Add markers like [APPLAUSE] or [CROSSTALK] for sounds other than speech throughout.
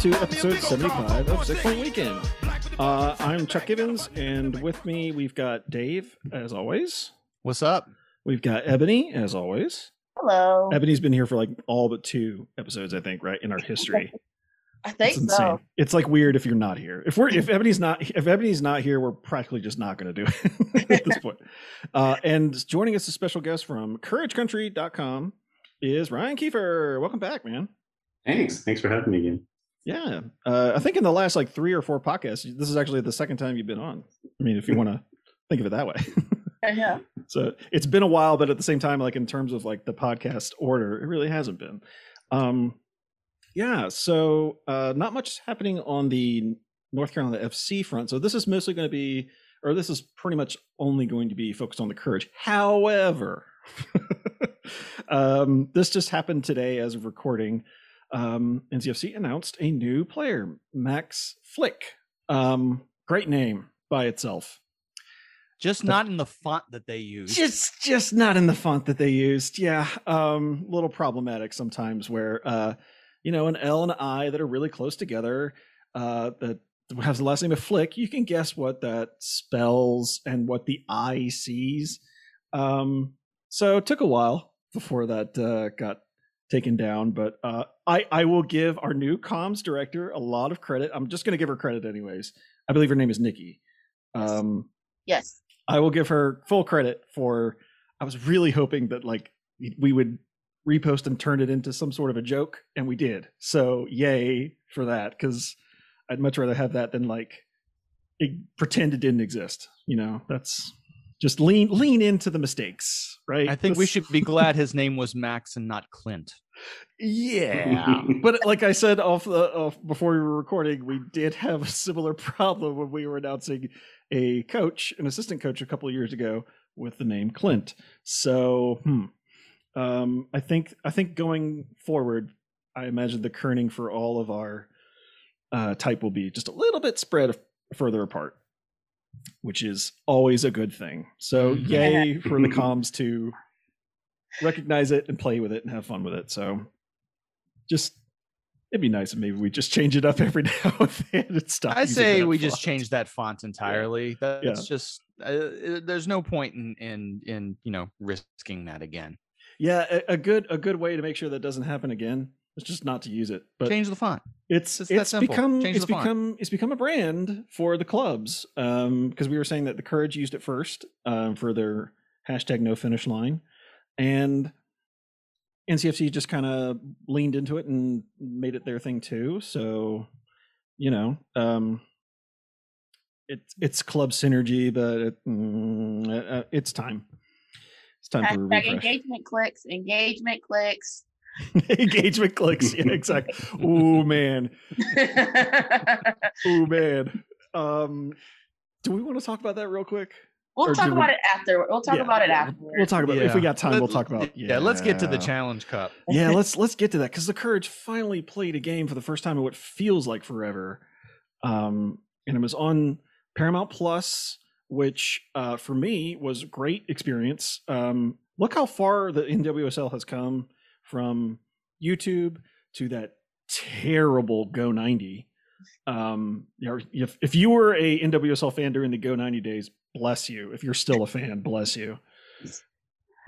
to episode 75 of Six Point Weekend. Uh, I'm Chuck Gibbons, and with me we've got Dave, as always. What's up? We've got Ebony, as always. Hello. Ebony's been here for like all but two episodes, I think, right in our history. [LAUGHS] I think it's so. It's like weird if you're not here. If we're if Ebony's not if Ebony's not here, we're practically just not going to do it [LAUGHS] at this [LAUGHS] point. Uh, and joining us a special guest from CourageCountry.com is Ryan Kiefer. Welcome back, man. Thanks. Thanks for having me again. Yeah, uh, I think in the last like three or four podcasts, this is actually the second time you've been on. I mean, if you want to think of it that way. [LAUGHS] yeah. So it's been a while, but at the same time, like in terms of like the podcast order, it really hasn't been. Um, yeah, so uh, not much happening on the North Carolina FC front. So this is mostly going to be, or this is pretty much only going to be focused on the courage. However, [LAUGHS] um, this just happened today as of recording. Um, NCFC announced a new player, Max Flick. Um, great name by itself. Just not in the font that they used. Just just not in the font that they used. Yeah. Um, a little problematic sometimes where uh you know, an L and an I that are really close together, uh, that has the last name of Flick, you can guess what that spells and what the I sees. Um, so it took a while before that uh, got taken down, but uh, I I will give our new comms director a lot of credit. I'm just going to give her credit anyways. I believe her name is Nikki. Um, yes, I will give her full credit for. I was really hoping that like we would repost and turn it into some sort of a joke, and we did. So yay for that, because I'd much rather have that than like it, pretend it didn't exist. You know, that's just lean lean into the mistakes, right? I think we should be glad his name was Max and not Clint. Yeah, [LAUGHS] but like I said off the off before we were recording, we did have a similar [LAUGHS] problem when we were announcing a coach, an assistant coach, a couple of years ago with the name Clint. So, hmm, um, I think I think going forward, I imagine the kerning for all of our uh, type will be just a little bit spread further apart, which is always a good thing. So, Mhm. yay [LAUGHS] for the comms to recognize it and play with it and have fun with it. So, just it'd be nice if maybe we just change it up every [LAUGHS] now and then and stop. I say we just change that font entirely. That's Yeah. just uh, uh, there's no point in in in you know risking that again. Yeah, a, a good a good way to make sure that doesn't happen again is just not to use it. But Change the font. it's It's it's become Change it's font. become it's become a brand for the clubs um because we were saying that the courage used it first um for their hashtag no finish line and ncfc just kind of leaned into it and made it their thing too so you know um it's it's club synergy but it, mm, uh, uh, it's time it's time for a refresh engagement clicks. Engagement clicks. [LAUGHS] engagement clicks yeah exactly oh man [LAUGHS] Oh man. Um do we want to talk about that real quick? We'll talk do we- about it after. We'll talk Yeah, about it after. We'll talk about it if we got time, we'll talk about Yeah, let's get to the challenge cup. [LAUGHS] Yeah, let's let's get to that because the Courage finally played a game for the first time in what feels like forever. Um and it was on Paramount Plus, which uh for me was a great experience. Um look how far the NWSL has come from YouTube to that terrible Go 90. Um, if if you were a NWSL fan during the Go 90 days, bless you. If you're still a fan, bless you.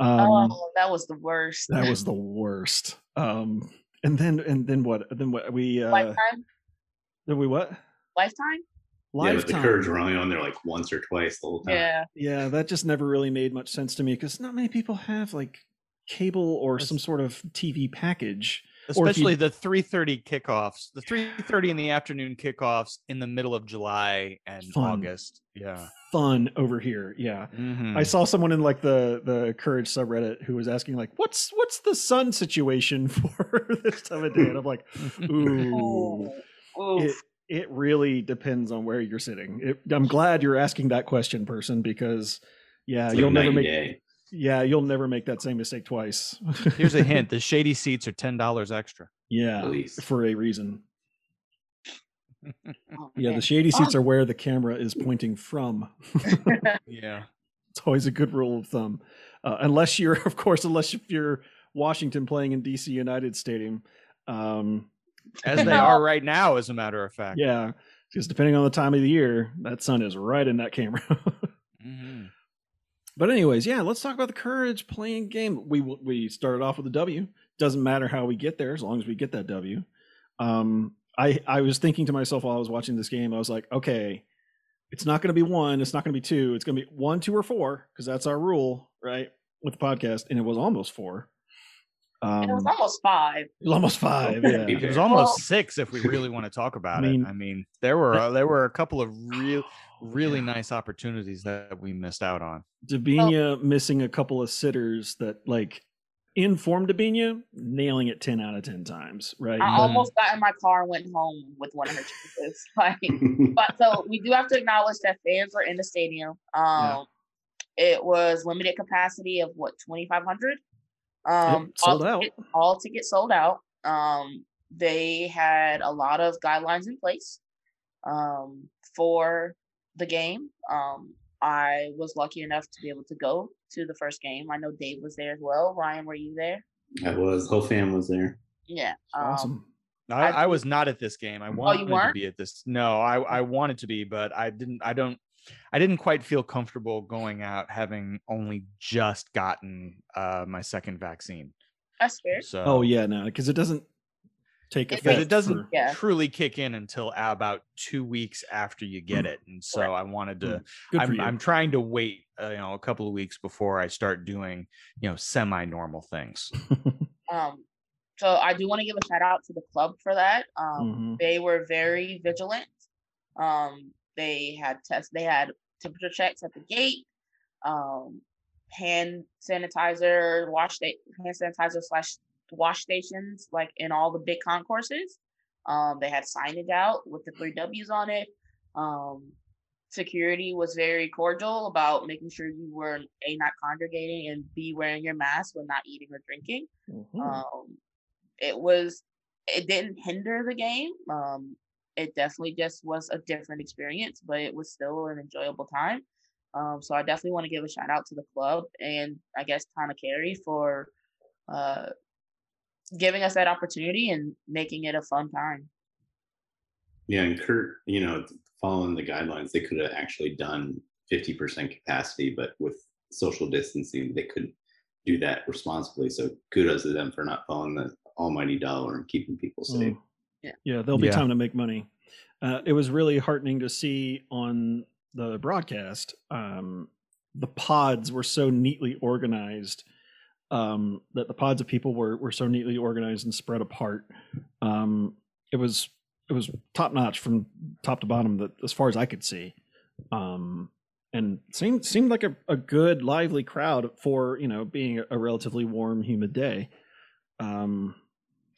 Um, oh, that was the worst. that was the worst. Um, and then and then what? Then what? We uh, lifetime. then we what? Lifetime. Yeah, but the Lifetime. Courage were only on there like once or twice the whole time. Yeah. Yeah, that just never really made much sense to me because not many people have like cable or some sort of TV package. Or if you- Especially the 3:30 kickoffs, the 3:30 in the afternoon kickoffs in the middle of July and Fun. August. Yeah. Fun over here, yeah. Mhm. I saw someone in like the the Courage subreddit who was asking like, "What's what's the sun situation [LAUGHS] for this time of day?" And I'm like, [LAUGHS] "Ooh, Oh, it it really depends on where you're sitting." It, I'm glad you're asking that question, person, because yeah, It's you'll night never make day. Yeah you'll never make that same mistake twice. [LAUGHS] Here's a hint: the shady seats are ten dollars extra. yeah, At least. for a reason. Oh, Yeah, the shady seats Oh. are where the camera is pointing from. [LAUGHS] Yeah. it's always a good rule of thumb, uh, unless you're, [LAUGHS] of course, unless if you're Washington playing in DC United Stadium. Um, As they are right now, as a matter of fact. yeah, because depending on the time of the year, that sun is right in that camera. Mhm. But anyways, yeah, let's talk about the courage playing game. We we started off with a W. Doesn't matter how we get there, as long as we get that W. Um, I I was thinking to myself while I was watching this game, I was like, okay, it's not going to be one, it's not going to be two, it's going to be one, two, or four because that's our rule, right, with the podcast. And it was almost four. Um, it was almost five. it was almost five. Yeah. It was Well- almost six if we really want to talk about mean- it. I mean, there were uh, [LAUGHS] there were a couple of real [SIGHS] [SIGHS] [SIGHS] really nice opportunities that we missed out on. Debinha missing a couple of sitters that like informed Debinha, nailing it 10 out of 10 times, right? I Mhm. almost got in my car and went home with one of her chances. [LAUGHS] Like, [LAUGHS] but so we do have to acknowledge that fans were in the stadium. Um, it was limited capacity of what twenty five hundred. Um, sold all out. ticket- all tickets sold out. Um, they had a lot of guidelines in place um, for the game. Um, I was lucky enough to be able to go to the first game. I know Dave was there as well. Ryan, were you there? I was. Whole fam was there. Yeah. Um, awesome. I, I I was not at this game. I Oh, wanted to be at this. No, I, I wanted to be, but I didn't. I don't. I didn't quite feel comfortable going out having only just gotten uh, my second vaccine. That's fair. So Oh, yeah, no, because it doesn't take It effect. because it doesn't for- Yeah. truly kick in until about two weeks after you get it, and so Correct. I wanted to. Mm, I'm. I'm trying to wait, uh, you know, a couple of weeks before I start doing, you know, semi-normal things. [LAUGHS] Um, so I do want to give a shout out to the club for that. Um, Mhm. they were very vigilant. Um, they had tests, they had temperature checks at the gate, um, hand sanitizer, wash sta- hand sanitizer slash wash stations, like in all the big concourses. Um, they had signage out with the three W's on it. Um, security was very cordial about making sure you were a not congregating and b wearing your mask when not eating or drinking. Mhm. Um, it was it didn't hinder the game. Um, it definitely just was a different experience, but it was still an enjoyable time. Um, so I definitely want to give a shout out to the club and I guess Tana Carey for uh, giving us that opportunity and making it a fun time. Yeah, and Curt, you know, following the guidelines, they could have actually done 50% capacity, but with social distancing, they couldn't do that responsibly. So kudos to them for not following the almighty dollar and keeping people safe. Mm. Yeah. Yeah, there'll be Yeah. time to make money. Uh, it was really heartening to see on the broadcast. Um, the pods were so neatly organized um, that the pods of people were were so neatly organized and spread apart. Um, it was it was top notch from top to bottom, that as far as I could see. Um, and seemed seemed like a, a good lively crowd for you know being a, relatively warm humid day um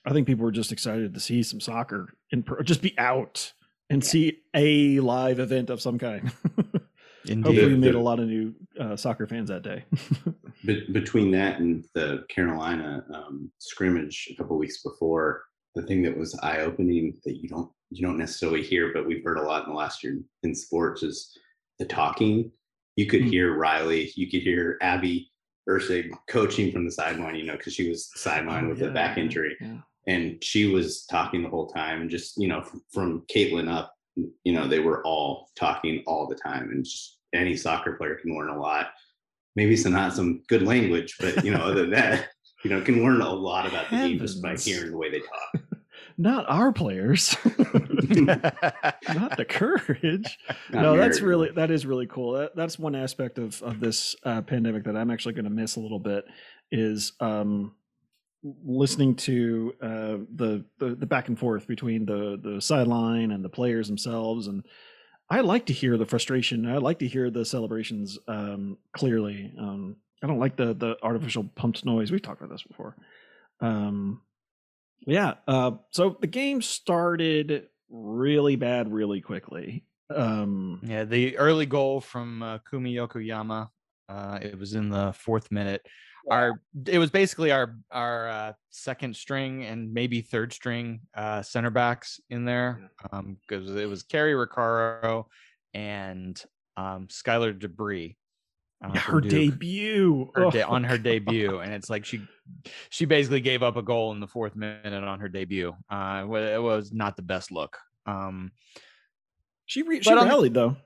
i think people were just excited to see some soccer and just be out and Yeah. see a live event of some kind [LAUGHS] Indeed. hopefully we made a lot of new uh, soccer fans that day [LAUGHS] Be- between that and the Carolina um, scrimmage a couple weeks before, the thing that was eye-opening that you don't you don't necessarily hear, but we've heard a lot in the last year in sports is the talking. You could Mm. hear Riley, you could hear Abby Erceg coaching from the sideline, you know, because she was sidelined Oh, with yeah, a back injury, yeah. and she was talking the whole time, and just you know, from, from Katelyn up, you know, they were all talking all the time, and just any soccer player can learn a lot. Maybe some not some good language, but you know, other than that, you know, can learn a lot about the game just by hearing the way they talk. [LAUGHS] not our players. [LAUGHS] Not the courage. Not no that's really that is really cool. That, that's one aspect of of this uh, pandemic that i'm actually going to miss a little bit is um listening to uh the, the the back and forth between the the sideline and the players themselves and i like to hear the frustration i like to hear the celebrations um clearly um i don't like the the artificial pumped noise we've talked about this before um yeah uh so the game started really bad really quickly um Yeah, the early goal from uh, Kumi Yokoyama. Uh, it was in the fourth minute. Our it was basically our our uh, second string and maybe third string uh, center backs in there because it was Kerry Recaro and um, Skylar Debris. uh, her Duke. debut her Oh, on her God. debut, and it's like she she basically gave up a goal in the fourth minute on her debut. Uh, it was not the best look. Um, She re- she on the- rallied though.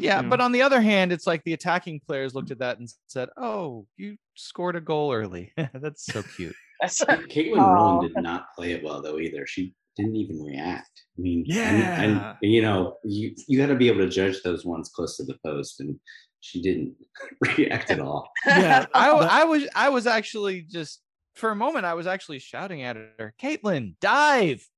yeah, but on the other hand, it's like the attacking players looked at that and said, "Oh, you scored a goal early. [LAUGHS] That's so cute." That's Katelyn Aw. Rowland did not play it well though either. She didn't even react. I mean, and- and, Yeah. you know, you you got to be able to judge those ones close to the post, and she didn't [LAUGHS] react at all. yeah, [LAUGHS] I, w- but- I was I was actually just for a moment I was actually shouting at her, "Katelyn, dive!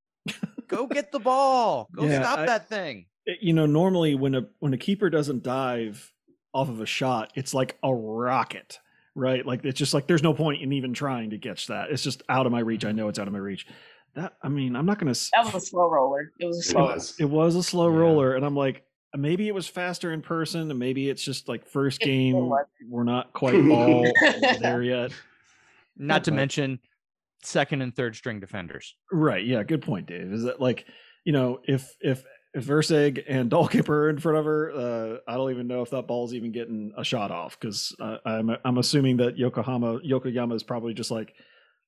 Go get the ball! Go Yeah, stop I- that thing!" Eh, you know normally when a when a keeper doesn't dive off of a shot it's like a rocket right like it's just like there's no point in even trying to catch that it's just out of my reach i know it's out of my reach that i mean i'm not gonna that was a slow roller. It was a It slow. was. it was a slow Yeah. roller and i'm like maybe it was faster in person and maybe it's just like first It- it game we're not quite [LAUGHS] all there [LAUGHS] yet Not to mention second and third string defenders. Right. Yeah. Good point, Dave. Is that like, you know, if if if Erceg and Dalkip are in front of her, uh, I don't even know if that ball's even getting a shot off because uh, I'm I'm assuming that Yokohama Yokoyama is probably just like,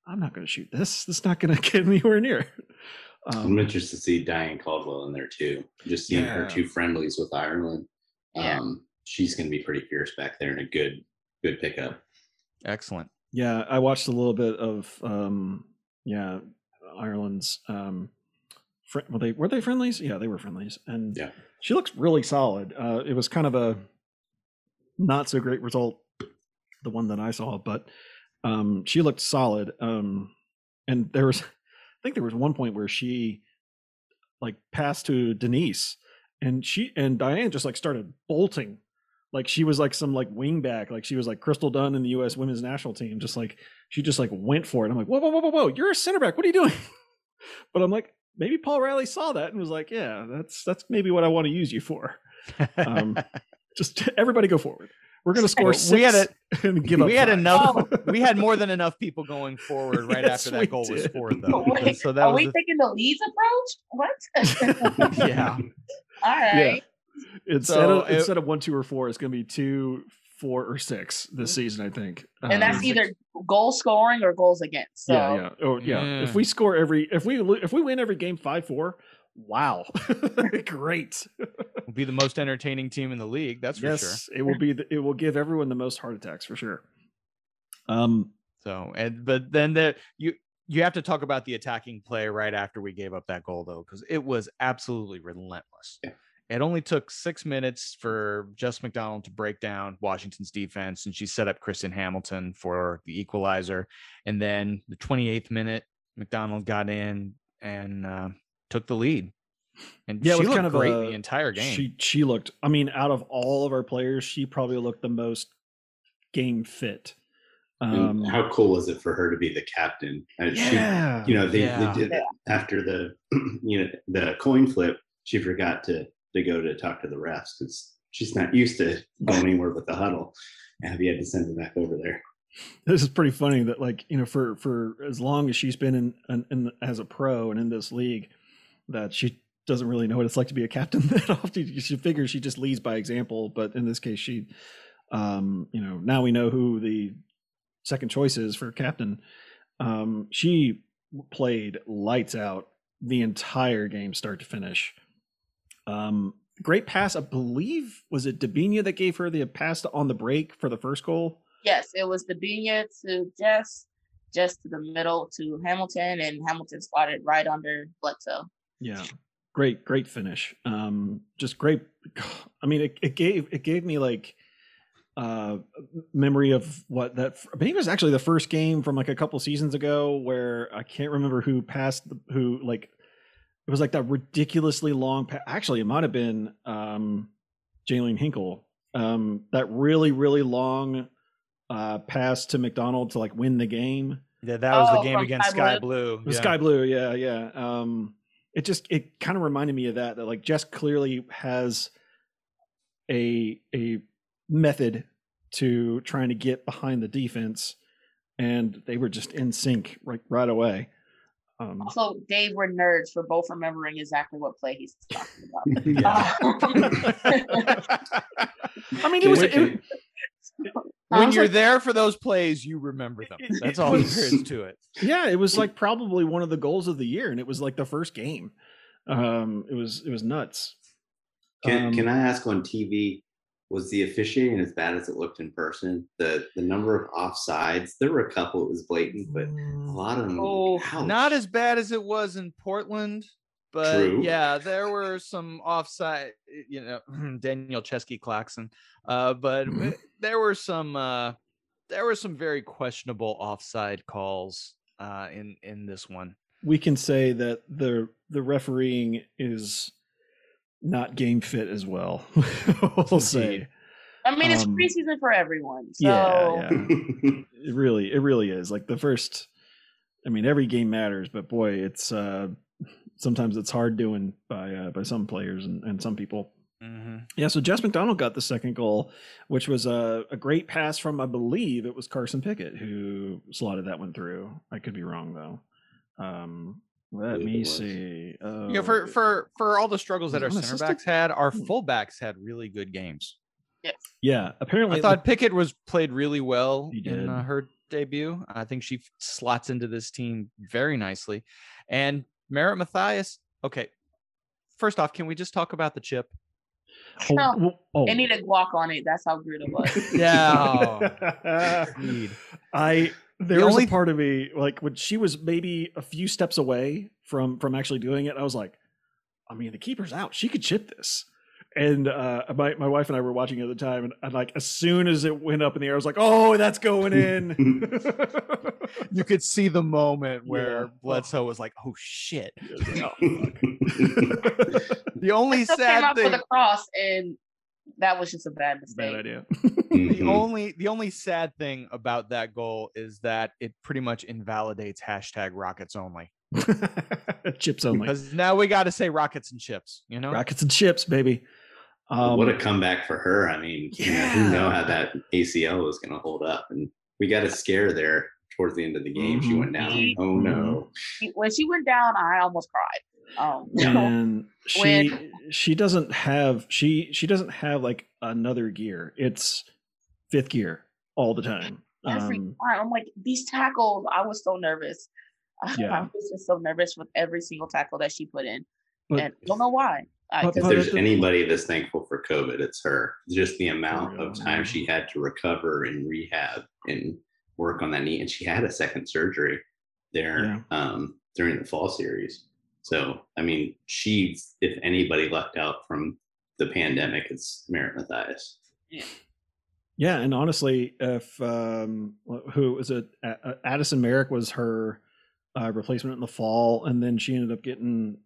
I'm not going to shoot this. This is not going [LAUGHS] to get anywhere near. I'm Um, interested to see Diane Caldwell in there too. Just seeing her two friendlies with Ireland. Yeah. Um, she's going to be pretty fierce back there and a good good pickup. Excellent. yeah, I watched a little bit of um, yeah Ireland's um, fr- were they were they friendlies? Yeah, they were friendlies, and Yeah. she looks really solid. Uh, it was kind of a not so great result, the one that I saw, but um, she looked solid. Um, and there was, [LAUGHS] I think there was one point where she like passed to Denise, and she and Diane just like started bolting, like she was like some like wing back, like she was like Crystal Dunn in the U.S. Women's National Team, just like she just like went for it. I'm like, whoa, whoa, whoa, whoa, whoa, you're a center back. What are you doing? [LAUGHS] but I'm like, maybe Paul Riley saw that and was like, yeah, that's that's maybe what I want to use you for. Um, [LAUGHS] Just [LAUGHS] everybody go forward. We're gonna score six we had a- [LAUGHS] and give up. we had five. enough. we had more than enough people going forward right Yes, after that goal was scored, though. Wait, so that Are was we the- taking the Leeds approach? What? yeah. All right. Instead So of it- instead of one, two, or four, it's gonna be two, four, or six this season. I think. And that's Um, either goal scoring or goals against. So yeah, yeah, oh yeah. If Mm. we score every, if we if we win every game five four, wow, [LAUGHS] great. We'll be the most entertaining team in the league. That's for sure. yes, it will be. The, it will give everyone the most heart attacks for sure. Um, So, and but then the you you have to talk about the attacking play right after we gave up that goal though, because it was absolutely relentless. Yeah. It only took six minutes for Jess McDonald to break down Washington's defense, and she set up Kristen Hamilton for the equalizer. And then the 28th minute, McDonald got in and uh, took the lead. And Yeah, it she was looked kind of great a- the entire game. She she looked. I mean, out of all of our players, she probably looked the most game fit. Um, how cool was it for her to be the captain? And she, yeah, you know, they, Yeah. they did after the, [CLEARS THROAT] you know, the coin flip. She forgot to to go to talk to the refs because she's not used to going anywhere with the huddle. And we had to send her back over there. this is pretty funny that like you know for for as long as she's been in, in, in as a pro and in this league, that she doesn't really know what it's like to be a captain [LAUGHS] that often. She figures she just leads by example, but in this case, she, um, you know, now we know who the second choice is for captain. Um, she played lights out the entire game, start to finish. Um, great pass, I believe, was it Debinha that gave her the pass on the break for the first goal? yes, it was Debinha to Jess, Jess to the middle to Hamilton, and Hamilton slotted right under Bledsoe. Yeah. Great, great finish. Um, just great. I mean, it, it gave it gave me like uh memory of what that I maybe it was actually the first game from like a couple seasons ago where I can't remember who passed the, who like it was like that ridiculously long pa- actually it might have been um Jaelene Hinkle um that really really long uh pass to McDonald to like win the game yeah, that was the Oh, game against Sky Sky Blue? Blue. the yeah. sky blue, yeah, yeah. Um, it just it kind of reminded me of that. That like Jess clearly has a a method to trying to get behind the defense, and they were just in sync right right away. Um, Also, Dave, we're nerds for both remembering exactly what play he's talking about. [LAUGHS] yeah. Um, [LAUGHS] I mean, it was it, Can- when was you're like- there for those plays, you remember them. That's all there was- is to it. Yeah, it was like probably one of the goals of the year, and it was like the first game. Um, it was it was nuts. Can Um, can I ask on TV? Was the officiating as bad as it looked in person? The the number of offsides. There were a couple. It was blatant, but a lot of them. Oh, ouch. Not as bad as it was in Portland, but True. yeah, there were some offside. You know, [CLEARS THROAT] Daniel Chesky Claxon, uh, but Mhm. there were some. Uh, there were some very questionable offside calls uh, in in this one. we can say that the the refereeing is not game fit as well. [LAUGHS] we'll say. Indeed. I mean, it's Um, preseason for everyone. So Yeah, yeah. It really, it really is. Like the first, I mean, every game matters, but boy, it's uh sometimes it's hard doing by uh, by some players and, and some people. Mhm. Yeah, so Jess McDonald got the second goal, which was a, a great pass from, I believe it was Carson Pickett who slotted that one through. I could be wrong though. Um, let me see. Uh, You know, for for for all the struggles that our Was center backs had, our Hmm. fullbacks had really good games. yes. yeah, apparently I the- thought Pickett was played really well He in uh, her debut. I think she slots into this team very nicely. And Merritt Mathias, okay. First off, can we just talk about the chip? oh, No, well, oh. They need a guac on it. That's how good it was. [LAUGHS] Yeah. [LAUGHS] Indeed. I there The was only- a part of me like when she was maybe a few steps away from from actually doing it. I was like, I mean, the keeper's out. She could chip this. And uh, my my wife and I were watching it at the time, and, and like as soon as it went up in the air, I was like, "Oh, that's going in." [LAUGHS] [LAUGHS] You could see the moment where Yeah. Bledsoe was like, "Oh shit!" Oh, [LAUGHS] The only Still sad out for thing, the cross, and that was just a bad mistake. Bad idea. [LAUGHS] the Mhm. only the only sad thing about that goal is that it pretty much invalidates hashtag Rockets only [LAUGHS] chips only. because now we got to say Rockets and chips. You know, Rockets and chips, baby. Um, what a comeback for her. I mean, you know, who know how that ACL was going to hold up. And we got a scare there towards the end of the game. She Mhm. went down. Oh, no. When she went down, I almost cried. [LAUGHS] Um, and she When- she doesn't have she she doesn't have like another gear. It's fifth gear all the time. every Um, time I'm like these tackles. I was so nervous. [LAUGHS] Yeah. I was just so nervous with every single tackle that she put in, but and I don't know why. I but- If there's the- anybody that's thankful for COVID, it's her. Just the amount of time she had to recover and rehab and work on that knee. And she had a second surgery there Yeah. um, during the fall series. So, I mean, she's, if anybody left out from the pandemic, it's Merritt Mathias. yeah, Yeah, and honestly, if um, who was it? A- A- Addisyn Merrick was her uh, replacement in the fall, and then she ended up getting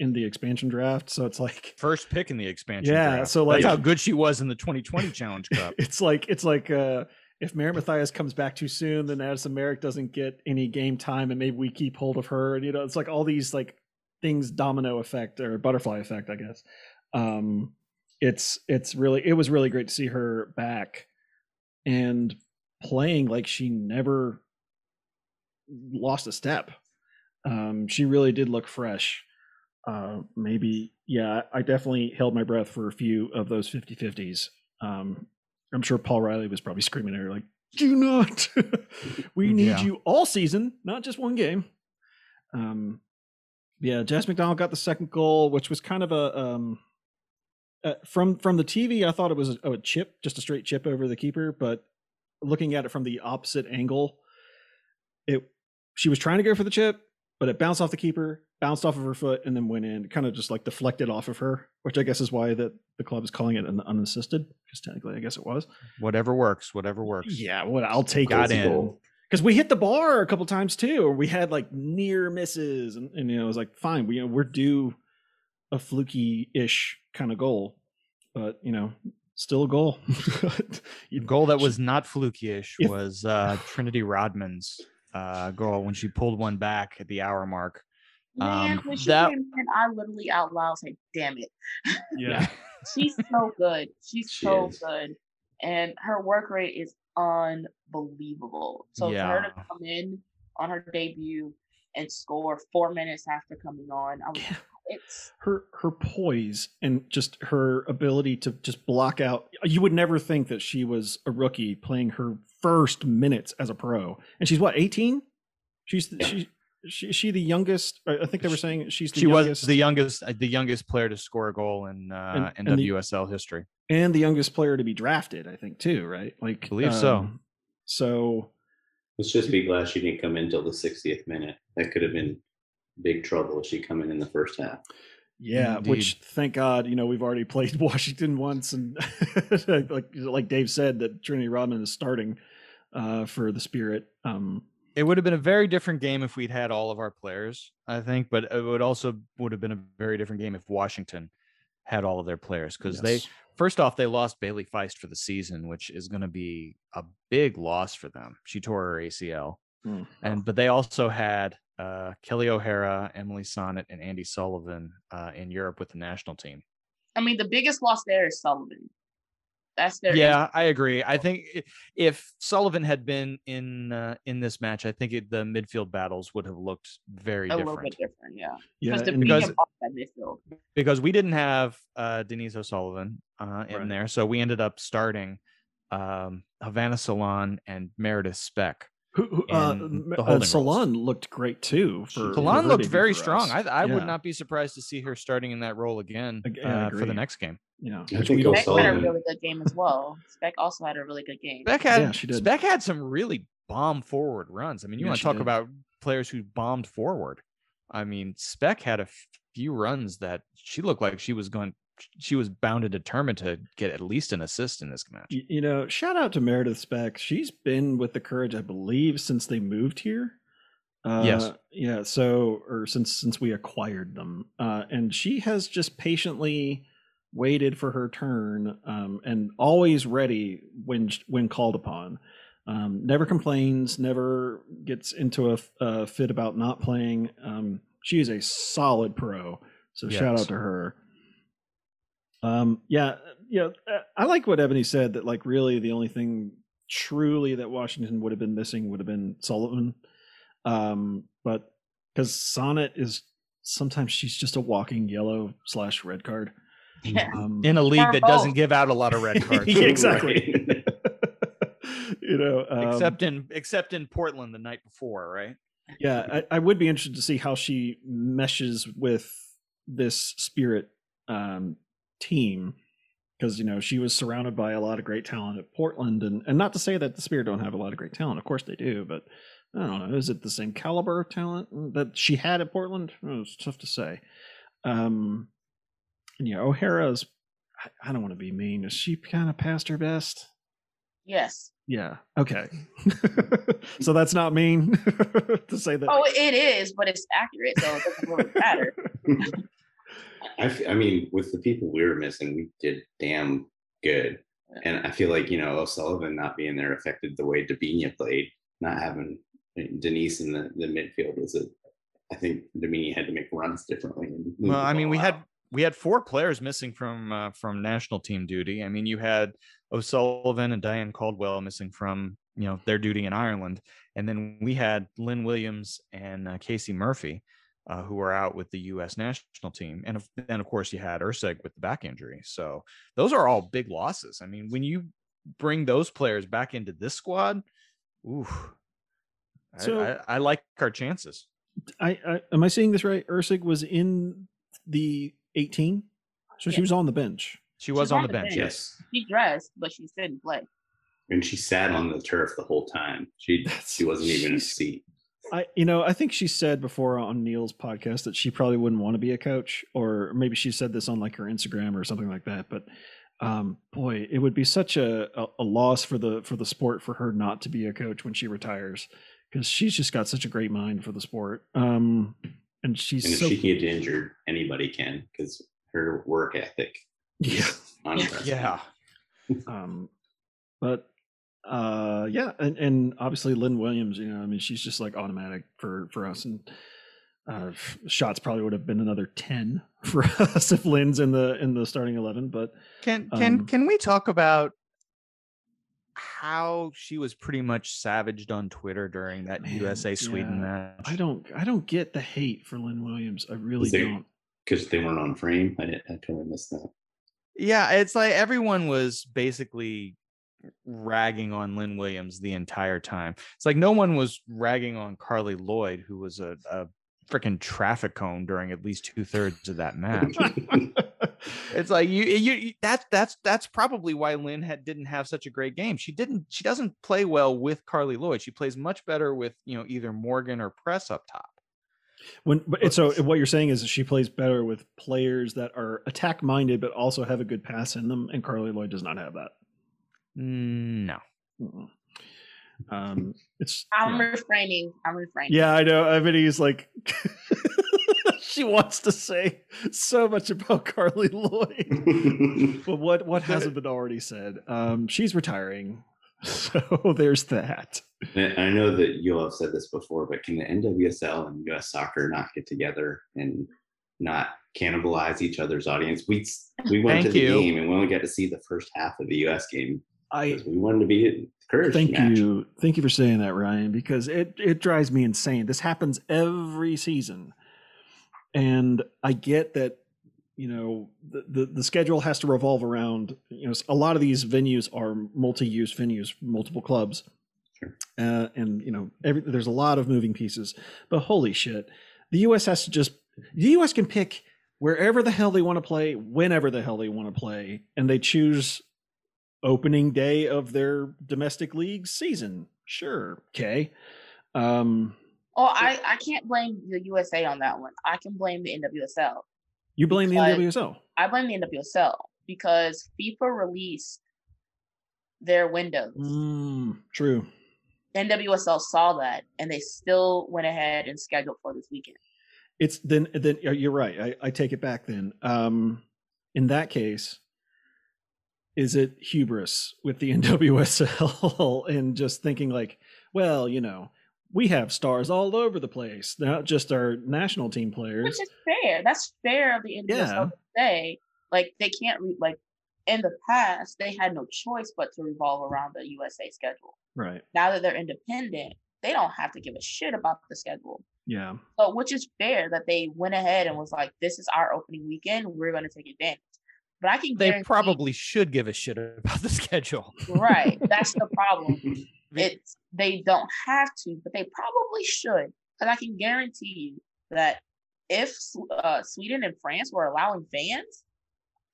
in the expansion draft. So it's like first pick in the expansion. Yeah, draft. so, that's like- how good she was in the 2020 Challenge Cup. [LAUGHS] it's like it's like uh if Merritt Mathias comes back too soon, then Addisyn Merrick doesn't get any game time, and maybe we keep hold of her. And you know, it's like all these like things domino effect or butterfly effect, I guess. Um, it's it's really it was really great to see her back and playing like she never lost a step. Um, she really did look fresh. Uh, maybe, yeah, I definitely held my breath for a few of those 50 50s. Um, I'm sure Paul Riley was probably screaming at her, like, do not. [LAUGHS] we need Yeah. you all season, not just one game. Um, yeah, Jess McDonald got the second goal, which was kind of a um, uh, from from the TV. I thought it was a, a chip, just a straight chip over the keeper, but looking at it from the opposite angle, it she was trying to go for the chip, but it bounced off the keeper, bounced off of her foot, and then went in, kind of just like deflected off of her, which I guess is why that the club is calling it an unassisted, because technically I guess it was. Whatever works, whatever works. Yeah, what I'll take Got it in. Goal. Because we hit the bar a couple times too, or we had like near misses, and, and you know it was like fine, we you know we're due a fluky ish kind of goal, but you know still a goal. [LAUGHS] The goal that was not fluky-ish was uh, [SIGHS] Trinity Rodman's uh, goal when she pulled one back at the hour mark. Man, Um, when she that- came in, I literally out loud said, "Damn it." yeah. [LAUGHS] She's so good. She's She so is. good, and her work rate is unbelievable. So for her to come in on her debut and score four minutes after coming on, I was Yeah. it's her her poise and just her ability to just block out you would never think that she was a rookie playing her first minutes as a pro and she's what 18 she's Yeah. she, she she the youngest i I think they were saying she's the she youngest was the youngest uh, the youngest player to score a goal in uh, And- in and the- WSL history. And the youngest player to be drafted i think too right like Believe so. so Let's just be glad she didn't come in till the 60th minute. That could have been big trouble if she come in in the first half. Yeah, which thank God, you know, we've already played [LAUGHS] Washington once, and [LAUGHS] like like Dave said, that Trinity Rodman is starting uh, for the Spirit. Um, It would have been a very different game if we'd had all of our players, I think, but it would also would have been a very different game if Washington had all of their players because they yes. First off they lost Bailey Feist for the season, which is going to be a big loss for them. She tore her ACL, Hmm. and but they also had uh, Kelly O'Hara, Emily Sonnett, and Andi Sullivan uh, in Europe with the national team. I mean the biggest loss there is Sullivan. That's their Yeah, I agree. I think if Sullivan had been in uh, in this match, I think it, the midfield battles would have looked very different. a little bit different, yeah. yeah, Because because- premium off that midfield. because we didn't have uh, Denise O'Sullivan uh, in Right. there, so we ended up starting um, Havana Solaun and Meredith Speck. Who, who, uh, in the uh, holding roles. Solaun looked great too. For, for Solaun looked very for strong. I, I Yeah, would not be surprised to see her starting in that role again uh, for the next game. Yeah, I which think Beck had a really good game as well. Speck also had a really good game. Speck had Yeah, she did. Speck had some really bomb forward runs. I mean, you Yeah, want to talk did. about players who bombed forward. I mean, Speck had a few runs that she looked like she was going. She was bound and determined to get at least an assist in this match. You know, shout out to Meredith Speck. She's been with the Courage, I believe, since they moved here. Uh, Yes. Yeah. So, or since since we acquired them, uh, and she has just patiently waited for her turn, um, and always ready when when called upon. Um, never complains. Never gets into a, a fit about not playing. Um, she is a solid pro. So shout out to her. Um, yeah, yeah. uh, I like what Ebony said that like really the only thing truly that Washington would have been missing would have been Sullivan. Um, but because Sonnett is sometimes she's just a walking yellow slash red card. Yeah. Um, In a league Or that doesn't give out a lot of red [LAUGHS] cards, exactly. [LAUGHS] You know, um, except in except in Portland the night before, right? yeah, I, I would be interested to see how she meshes with this spirit um, team because you know she was surrounded by a lot of great talent at Portland, and and not to say that the Spirit don't have a lot of great talent, of course they do, but I don't know, is it the same caliber of talent that she had at Portland? Oh, it's tough to say. Um, and yeah, O'Hara's. I, I don't want to be mean. Is she kind of past her best? Yes. Yeah. Okay. [LAUGHS] so that's not mean [LAUGHS] to say that. Oh, it is, but it's accurate, so it doesn't really matter. [LAUGHS] I, f- I mean, with the people we were missing, we did damn good. And I feel like, you know, O'Sullivan not being there affected the way Debinha played, not having Denise in the, the midfield was a, I think Debinha had to make runs differently. Well, I mean, ball we had we had four players missing from uh, from national team duty. I mean, you had O'Sullivan and Diane Caldwell missing from you know their duty in Ireland, and then we had Lynn Williams and uh, Casey Murphy, uh, who are out with the U.S. national team, and then of course you had Erceg with the back injury. So those are all big losses. I mean, when you bring those players back into this squad, ooh, I- So- I, I like our chances. I, I am I seeing this right? Erceg was in the 18, so she was on the bench. She was on the bench. Yes. She dressed, but she didn't play. And she sat on the turf the whole time. She That's- she wasn't even in a seat. I, you know, I think she said before on Neil's podcast that she probably wouldn't want to be a coach, or maybe she said this on like her Instagram or something like that. But um, boy, it would be such a, a, a loss for the for the sport for her not to be a coach when she retires, because she's just got such a great mind for the sport. Um, and she's And if so she can get injured, anybody can because her work ethic [LAUGHS] yeah. Yeah. um but uh yeah and, and obviously lynn williams you know i mean she's just like automatic for for us and uh shots probably would have been another 10 [LAUGHS] for us if lynn's in the in the starting 11 but Can can Um, can we talk about how she was pretty much savaged on Twitter during that Man, USA Sweden yeah. match? i don't i don't get the hate for lynn williams i really there- don't because they weren't on frame. I, didn't, I totally missed that. Yeah, it's like everyone was basically ragging on Lynn Williams the entire time. It's like no one was ragging on Carli Lloyd, who was a, a freaking traffic cone during at least two thirds of that match. [LAUGHS] it's like you, you, that's that's that's probably why Lynn had didn't have such a great game. She didn't she doesn't play well with Carli Lloyd. She plays much better with you know either Morgan or Press up top. When but it's so what you're saying is she plays better with players that are attack minded but also have a good pass in them, and Carli Lloyd does not have that. Mm, No. Mm-mm. Um, it's I'm yeah. refraining. I'm refraining. Yeah, I know. I mean, like, [LAUGHS] she wants to say so much about Carli Lloyd, [LAUGHS] but what what hasn't been already said? Um, she's retiring, [LAUGHS] so there's that. And I know that you'll have said this before, but can the NWSL and US Soccer not get together and not cannibalize each other's audience? We we went Thank to the you. game and we only got to see the first half of the US game I we wanted to be Courage thank match. you, thank you for saying that, Ryan, because it it drives me insane. This happens every season, and I get that. You know, the, the the schedule has to revolve around. You know, a lot of these venues are multi-use venues, multiple clubs, Sure. uh, and you know, every, there's a lot of moving pieces. But holy shit, the U.S. has to just the U.S. can pick wherever the hell they want to play, whenever the hell they want to play, and they choose opening day of their domestic league season. Sure, okay. Um, Oh, I, I can't blame the USA on that one. I can blame the NWSL. you blame the NWSL. I blame the NWSL because FIFA released their windows. Mm, true. NWSL saw that and they still went ahead and scheduled for this weekend. It's then then uh, you're right. I, I take it back. Then, um, in that case, is it hubris with the [LAUGHS] NWSL and just thinking like, well, you know, we have stars all over the place, not just our national team players. Which is fair. That's fair of the NWSL Yeah. to say. Like they can't re- like in the past they had no choice but to revolve around the USA schedule. Right. Now that they're independent, they don't have to give a shit about the schedule. Yeah. So which is fair that they went ahead and was like, This is our opening weekend, we're gonna take advantage. But I can They probably should give a shit about the [LAUGHS] schedule. right. That's the problem. [LAUGHS] It's they don't have to, but they probably should. Because I can guarantee you that if uh, Sweden and France were allowing fans,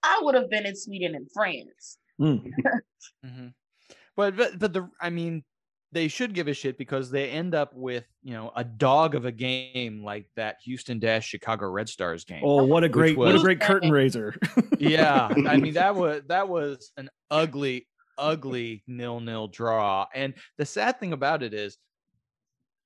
I would have been in Sweden and France. Mm. [LAUGHS] Mhm. But but but the I mean they should give a shit because they end up with you know a dog of a game like that Houston Dash Chicago Red Stars game. Oh, what a great what a great curtain raiser. Yeah, [LAUGHS] I mean that was that was an ugly ugly nil nil draw. And the sad thing about it is,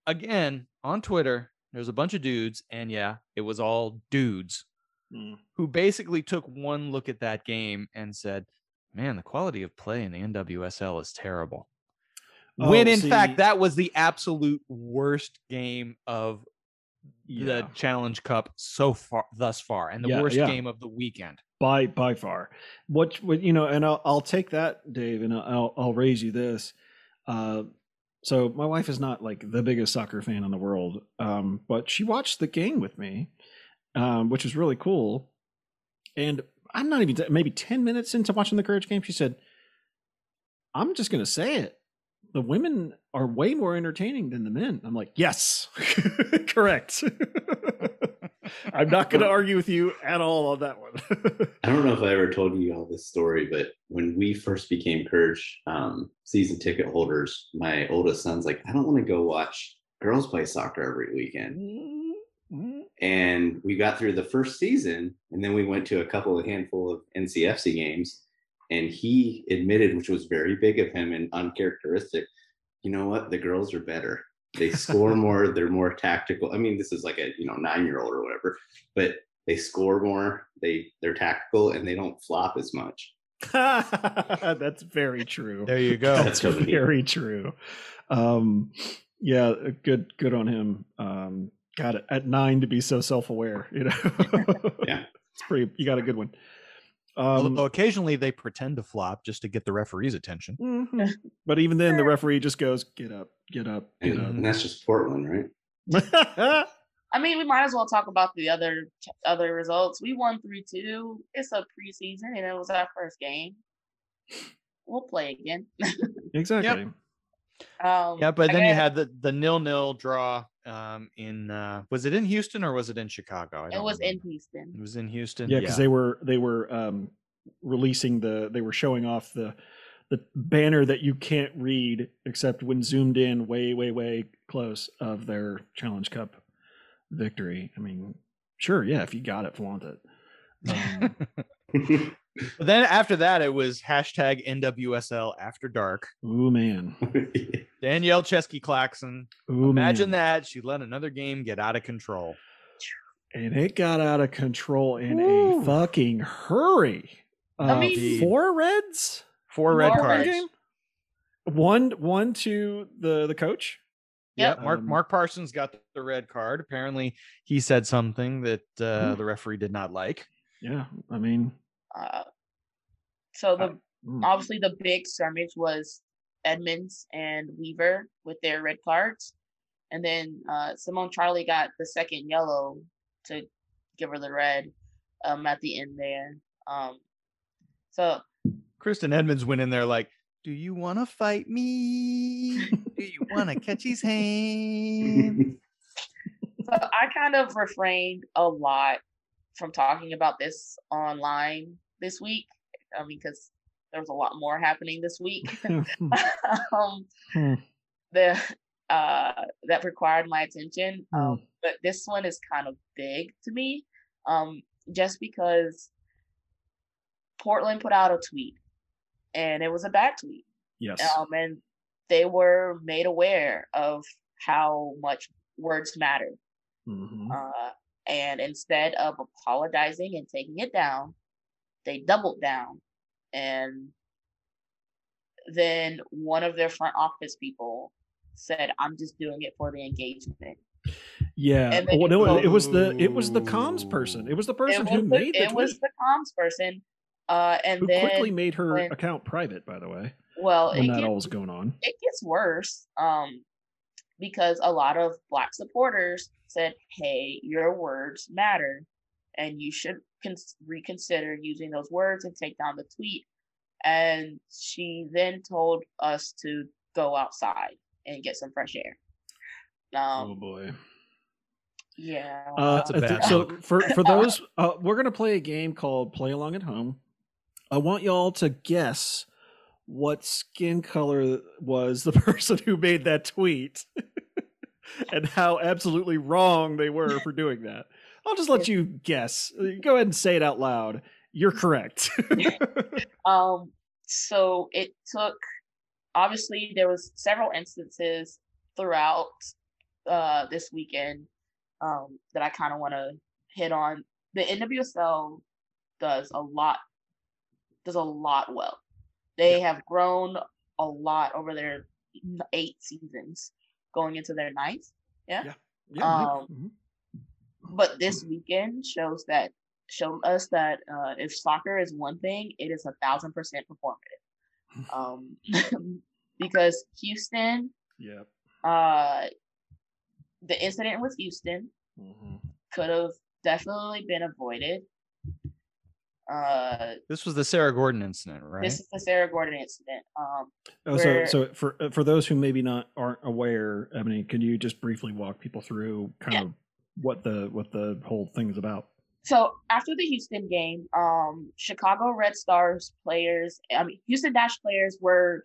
again on Twitter, there's a bunch of dudes, and yeah, it was all dudes Mm. who basically took one look at that game and said, "Man, the quality of play in the NWSL is terrible." When Oh, in see- fact that was the absolute worst game of Yeah. the Challenge Cup so far thus far, and the Yeah, worst yeah. game of the weekend. by by far what what you know and i'll, I'll take that dave and i'll i'll raise you this uh so my wife is not like the biggest soccer fan in the world um but she watched the game with me um which was really cool and i'm not even maybe 10 minutes into watching the courage game she said i'm just gonna say it the women are way more entertaining than the men i'm like yes [LAUGHS] correct [LAUGHS] i'm not gonna argue with you at all on that one [LAUGHS] I don't know if I ever told you all this story, but when we first became Courage um, season ticket holders, my oldest son's like, I don't want to go watch girls play soccer every weekend. Mm-hmm. And we got through the first season, and then we went to a couple of handful of NCFC games, and he admitted, which was very big of him and uncharacteristic, you know what? The girls are better. They score [LAUGHS] more. They're more tactical. I mean, this is like a you know nine year old or whatever, but they score more. They they're tactical and they don't flop as much. [LAUGHS] That's very true. There you go. That's That's really neat. very true. Um, yeah, good, good on him. Um, got it at nine to be so self-aware. You know, Yeah. [LAUGHS] it's pretty. You got a good one. Although Um, occasionally they pretend to flop just to get the referee's attention. mhm. [LAUGHS] But even then, the referee just goes, "Get up, get up, get And, up." and that's just Portland, right? [LAUGHS] I mean, we might as well talk about the other other results. We won three two. It's a preseason, and it was our first game. We'll play again. [LAUGHS] Exactly. Um, Yeah, but then you had the the nil nil draw um in uh was it in Houston or was it in Chicago? I it don't was in. Houston. It was in Houston. Yeah, because they were they were um, releasing the they were showing off the the banner that you can't read except when zoomed in way way way close of their Challenge Cup victory. I mean, sure, yeah, if you got it, flaunt it. [LAUGHS] Um, But then after that, it was hashtag NWSL after dark. ooh man, [LAUGHS] Danielle Chesky Claxon. ooh Imagine man. that. She let another game get out of control. and it got out of control in Woo. a fucking hurry. I Uh, mean- four reds, Four red More cards. reds. one one to the the coach. Yeah, Yep. Mark Um, Mark Parsons got the red card. Apparently, he said something that uh, Ooh. the referee did not like. Yeah, I mean, Uh, so the mm, obviously the big scrimmage was Edmonds and Weaver with their red cards, and then uh, Simone Charley got the second yellow to give her the red um, at the end there. Um, so Kristen Edmonds went in there like, "Do you want to fight me? Do you want to catch his hand?" [LAUGHS] So I kind of refrained a lot from talking about this online this week. I mean, because there was a lot more happening this week. [LAUGHS] [LAUGHS] um, Hmm. the uh, that required my attention. Um, but this one is kind of big to me, um, just because Portland put out a tweet, and it was a bad tweet yes. um, and they were made aware of how much words matter. Mhm. Uh, and instead of apologizing and taking it down, they doubled down. And then one of their front office people said, "I'm just doing it for the engagement." Yeah. Well, no, it was the it was the comms person. It was the person it who was, made the, the it was the comms person, uh, and who then quickly made her when- account private. By the way, well, when that gets all was going on. it gets worse um because a lot of black supporters said hey your words matter and you should cons- reconsider using those words and take down the tweet and she then told us to go outside and get some fresh air oh um boy. yeah Uh, That's a th- bad so look. for for [LAUGHS] those, uh, we're gonna play a game called Play Along at Home. I want y'all to guess what skin color was the [LAUGHS] person who made that tweet, [LAUGHS] and how absolutely wrong they were for doing that. I'll just let you guess. Go ahead and say it out loud. You're correct. [LAUGHS] Um, so it took obviously there was several instances throughout uh this weekend um that I kind of want to hit on. The NWSL does a lot does a lot well. They have grown a lot over their eight seasons, going into their ninth. yeah. Um, mhm. But this weekend shows that showed us that uh, if soccer is one thing, it is a thousand percent performative. [LAUGHS] Um, [LAUGHS] because Houston, Yep. uh, the incident with Houston Mhm. could have definitely been avoided. Uh, This was the Sarah Gorden incident, right? This is the Sarah Gorden incident. Um, Oh, so where- so for uh, for those who maybe not aren't aware, Ebony, could you just briefly walk people through kind Yeah. of what the what the whole thing is about? so after the Houston game, um, Chicago Red Stars players, I mean Houston Dash players were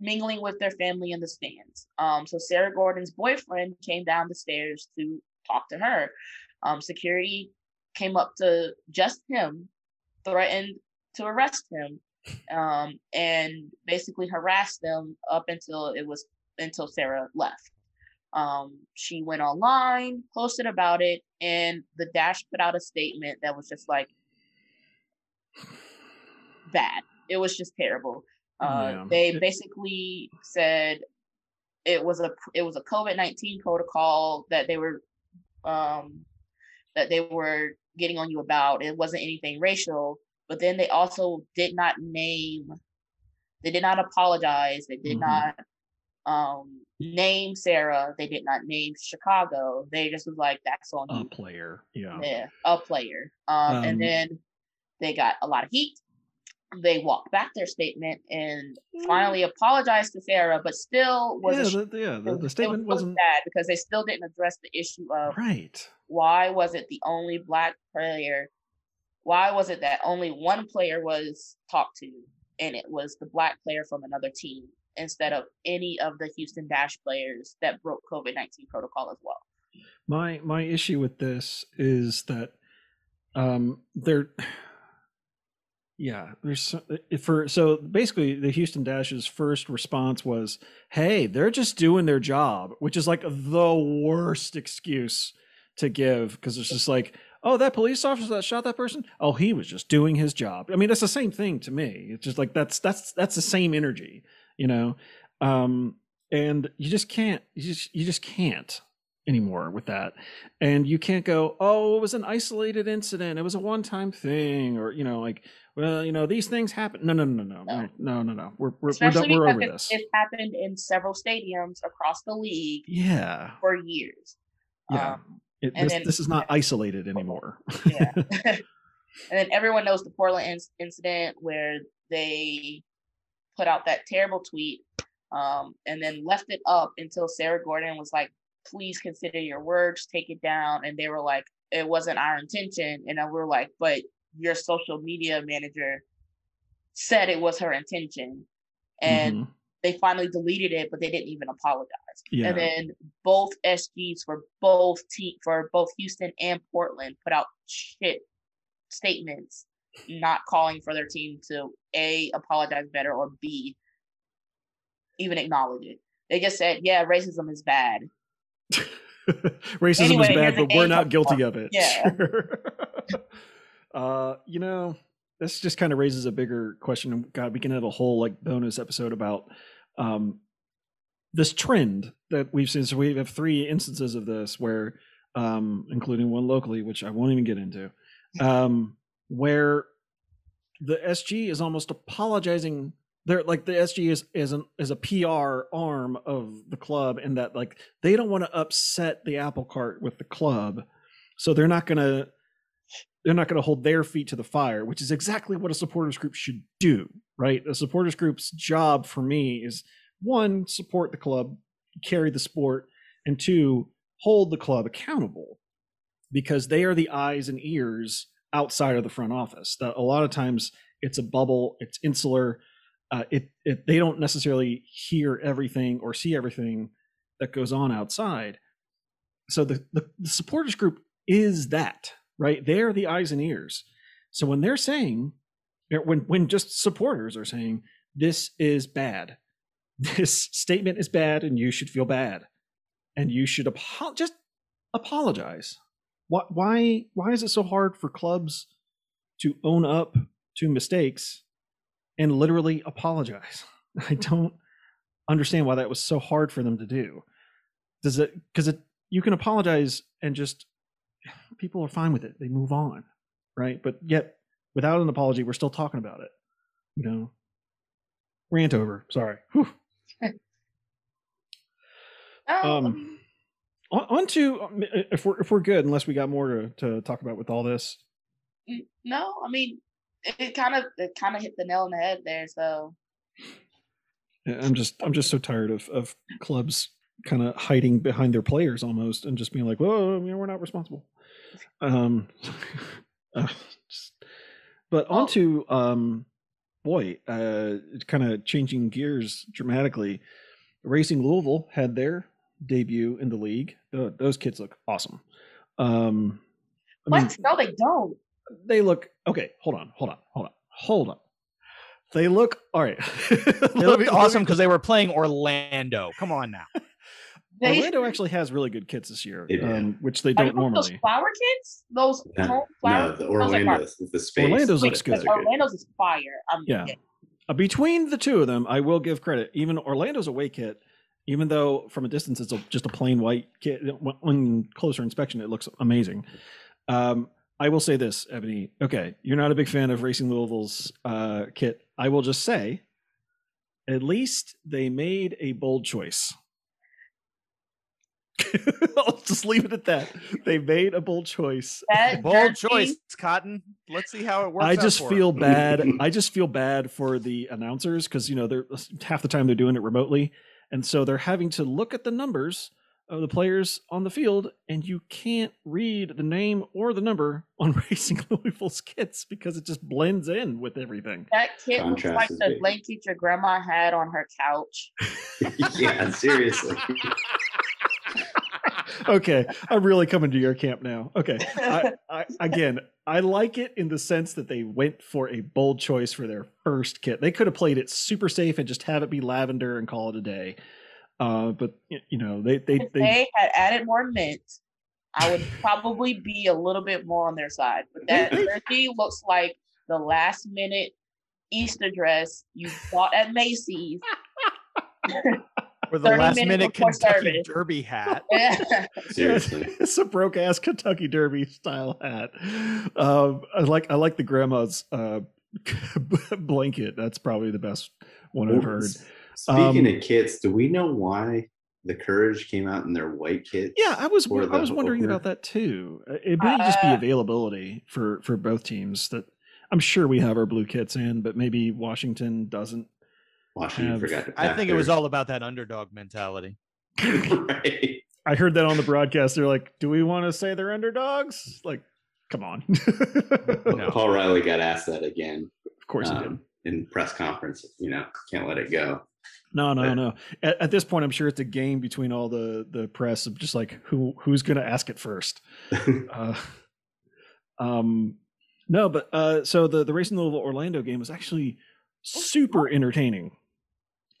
mingling with their family in the stands. Um, so Sarah Gorden's boyfriend came down the stairs to talk to her. Um, security came up to just him, threatened to arrest him, um, and basically harassed them up until it was until Sarah left. Um, she went online, posted about it, and the Dash put out a statement that was just like bad. It was just terrible. Uh, Yeah. They basically said it was a it was a COVID nineteen protocol that they were um, that they were getting on you about. It wasn't anything racial, but then they also did not name. They did not apologize. They did Mhm. not um, name Sarah. They did not name Chicago. They just was like, "That's on A you." player. Yeah. Yeah, a player. Um, Um, and then they got a lot of heat. They walked back their statement and finally apologized to Sarah, but still was yeah, sh- the, yeah, the, the statement was wasn't bad because they still didn't address the issue of right. why was it the only black player why was it that only one player was talked to and it was the black player from another team instead of any of the houston dash players that broke covid-19 protocol as well My my issue with this is that um they're yeah, there's so- for so basically the Houston Dash's first response was, "Hey, they're just doing their job," which is like the worst excuse to give because it's just like, "Oh, that police officer that shot that person, oh, he was just doing his job." I mean, that's the same thing to me. It's just like that's that's that's the same energy, you know. Um and you just can't you just you just can't anymore with that. And you can't go, oh, it was an isolated incident. It was a one time thing. Or, you know, like, well, you know, these things happen. No, no, no, no, no, no, no, no. We're, we're, Especially we're, we're over it, this. It happened in several stadiums across the league yeah. for years. Yeah. Um, it, this, then, this is not isolated anymore. yeah. [LAUGHS] [LAUGHS] and then everyone knows the Portland in- incident where they put out that terrible tweet um, and then left it up until Sarah Gorden was like, please consider your words, take it down. And they were like, it wasn't our intention. And then we were like, but your social media manager said it was her intention. And Mhm. they finally deleted it, but they didn't even apologize. Yeah. And then both SGs for both te- for both Houston and Portland put out shit statements, not calling for their team to a apologize better or b even acknowledge it. They just said, "Yeah, racism is bad." [LAUGHS] racism Anyway, is bad but we're not guilty of it Yeah. Sure. [LAUGHS] uh you know this just kind of raises a bigger question god we can have a whole like bonus episode about um this trend that we've seen so we have three instances of this where um including one locally which i won't even get into [LAUGHS] um where the sg is almost apologizing they're like the SG is is an is a PR arm of the club and that like they don't want to upset the apple cart with the club. So they're not to they're not going to hold their feet to the fire, which is exactly what a supporters group should do, right? A supporters group's job for me is one support the club, carry the sport, and two hold the club accountable because they are the eyes and ears outside of the front office. That a lot of times it's a bubble, it's insular uh, it, it they don't necessarily hear everything or see everything that goes on outside. So the, the, the supporters group is that right. They're the eyes and ears. So when they're saying, when when just supporters are saying this is bad, [LAUGHS] this statement is bad, and you should feel bad, and you should apo- just apologize. Why why why is it so hard for clubs to own up to mistakes and literally apologize. [LAUGHS] I don't understand why that was so hard for them to do. Does it because it you can apologize and just people are fine with it. They move on, right? But yet without an apology, we're still talking about it. You know. Rant over. Sorry. Whew. Oh, Um on, on to if we're if we're good, unless we got more to, to talk about with all this. no, I mean, it, kind of it kind of hit the nail on the head there. So Yeah, I'm just I'm just so tired of of clubs kind of hiding behind their players almost and just being like, "Whoa, I mean, we're not responsible." Um, [LAUGHS] uh, just- but onto um, boy, uh, it's kind of changing gears dramatically. Racing Louisville had their debut in the league. Tho- those kids look awesome. Um, I mean, what? no, they don't. They look okay. Hold on, hold on, hold on, hold on. They look all right. [LAUGHS] They look awesome because they were playing Orlando. Come on now. [LAUGHS] They, Orlando actually has really good kits this year, um, which they don't talking those normally. flower kids? Those No, flower no, the those are. Orlando's, the space. Orlando's looks good. Those. Orlando's is fire. I mean, Yeah. Uh, between the two of them, I will give credit. Even Orlando's away kit, even though from a distance it's a, just a plain white kit, when- on closer inspection it looks amazing. Um, I will say this, Ebony. Okay, you're not a big fan of Racing Louisville's uh, kit. I will just say, at least they made a bold choice. [LAUGHS] I'll just leave it at that. They made a bold choice. That Bold jersey- choice, Cotton. Let's see how it works. I out just for feel him. bad. I just feel bad for the announcers because you know they're half the time they're doing it remotely, and so they're having to look at the numbers of the players on the field, and you can't read the name or the number [LAUGHS] on Racing Louisville's kits because it just blends in with everything. That kit looks like the big. blanket your grandma had on her couch. [LAUGHS] yeah, seriously. [LAUGHS] okay, I'm really coming to your camp now. Okay, I, I, again, I like it in the sense that they went for a bold choice for their first kit. They could have played it super safe and just have it be lavender and call it a day. Uh, but you know, they they If they, they had added more mint, I would probably be a little bit more on their side. But that jersey looks like the last minute Easter dress you bought at Macy's. [LAUGHS] For the last minute Kentucky service. Derby hat. [LAUGHS] Seriously. [LAUGHS] it's a broke ass Kentucky Derby style hat. Um, I like I like the grandma's uh, blanket. That's probably the best one I've heard. Speaking Um, of kits, do we know why the Courage came out in their white kits? Yeah, I was I was wondering opener? about that too. Uh, It may just be Uh, availability for for both teams. That I'm sure we have our blue kits in, but maybe Washington doesn't. Washington have- forgot to I pack think it was all about that underdog mentality. [LAUGHS] right. I heard that on the broadcast. They're like, "Do we want to say they're underdogs?" Like, come on. [LAUGHS] No. Paul Riley got asked that again Of course he did. um, in press conference. You know, can't let it go. No, no, but- no. At, at this point, I'm sure it's a game between all the the press of just like who who's going to ask it first. [LAUGHS] Uh, um, no, but uh, so the the race Racing Louisville Orlando game was actually super entertaining.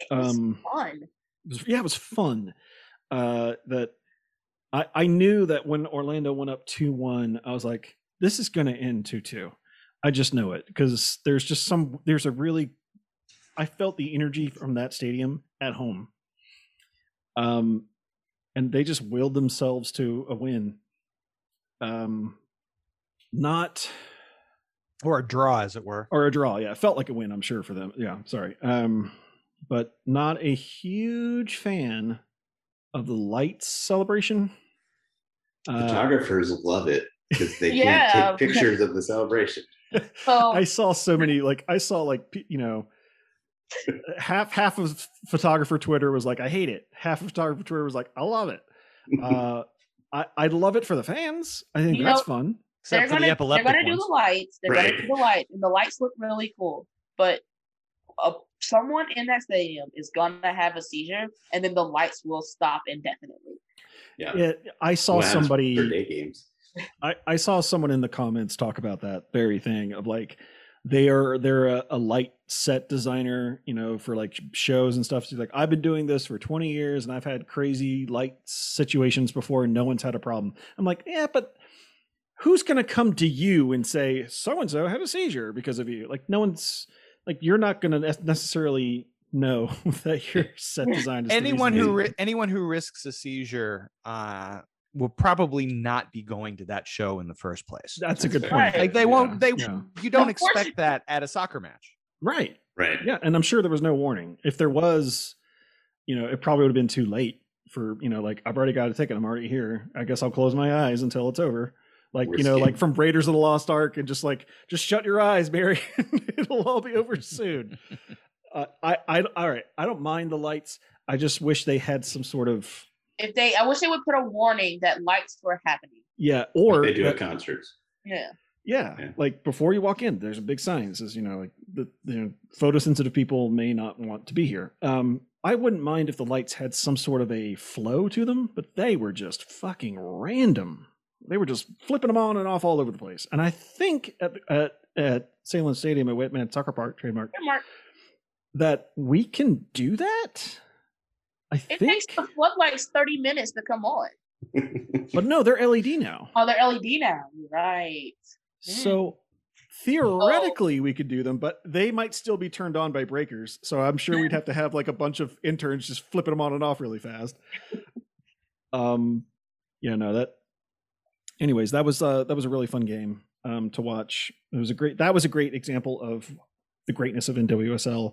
It was Um, fun. it was, yeah, it was fun. Uh, that I I knew that when Orlando went up two one, I was like, this is going to end two two. I just know it because there's just some there's a really I felt the energy from that stadium at home. Um, and they just willed themselves to a win. Um, not Or a draw, as it were. or a draw. Yeah, it felt like a win. I'm sure for them. Yeah, sorry. Um, but not a huge fan of the lights celebration. Uh, Photographers love it because they [LAUGHS] Yeah. can't take pictures of the celebration. So [LAUGHS] I saw so many like I saw like you know half half of photographer Twitter was like I hate it. Half of photographer Twitter was like I love it. [LAUGHS] Uh, I I love it for the fans. I think You that's know, fun. Except they're for gonna the they're gonna do ones. the lights. They're Right. gonna do the lights, and the lights look really cool. But uh, someone in that stadium is gonna have a seizure, and then the lights will stop indefinitely. Yeah. It, I saw What happens for somebody. day games. I, I saw someone in the comments talk about that very thing of like they are they're a, a light set designer you know for like shows and stuff. She's like i've been doing this for 20 years and i've had crazy light situations before and no one's had a problem. I'm like yeah but who's going to come to you and say so and so had a seizure because of you like no one's like you're not going to necessarily know [LAUGHS] that your set design is anyone who ri- anyone who risks a seizure uh, will probably not be going to that show in the first place. that's a good Right. point Like they Yeah, won't. They yeah. you don't Of course expect that at a soccer match. right Right. Yeah, and I'm sure there was no warning. If there was, you know, it probably would have been too late for, you know, like I've already got a ticket. I'm already here. I guess I'll close my eyes until it's over. Like, you know, Risky. like from Raiders of the Lost Ark and just like just shut your eyes, Barry. [LAUGHS] It'll all be over soon. [LAUGHS] uh, I I all right. I don't mind the lights. I just wish they had some sort of If they, I wish they would put a warning that lights were happening. yeah, or they do that- at concerts. Yeah. Yeah, Yeah. like before you walk in, there's a big sign that says, you know, like the you know, photosensitive people may not want to be here. Um, I wouldn't mind if the lights had some sort of a flow to them, but they were just fucking random. They were just flipping them on and off all over the place. And I think at at, at Sahlen's Stadium at WakeMed Soccer Park trademark Good mark. that we can do that. I It think, takes the floodlights 30 minutes to come on. [LAUGHS] but no, they're LED now. Oh, they're LED now. Right. Mm. So theoretically, we could do them, but they might still be turned on by breakers. So I'm sure we'd have to have like a bunch of interns just flipping them on and off really fast. [LAUGHS] Um, yeah, no, that. Anyways, that was uh that was a really fun game um to watch. It was a great that was a great example of the greatness of NWSL.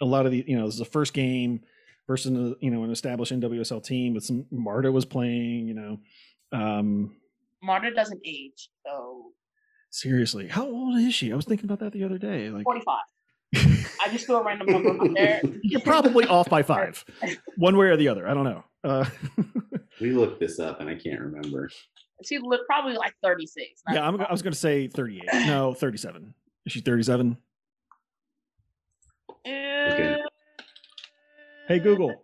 a lot of the you know this is the first game versus you know an established NWSL team with some Marta was playing. You know, um, Marta doesn't age, so seriously, how old is she? I was thinking about that the other day. Like, 45. [LAUGHS] I just threw a random number out there. you're probably off by five, [LAUGHS] one way or the other. I don't know. Uh, [LAUGHS] We looked this up and I can't remember. She looked probably like 36. yeah, I'm, I was going to say 38. No, 37. Is she 37? Eh, Hey Google,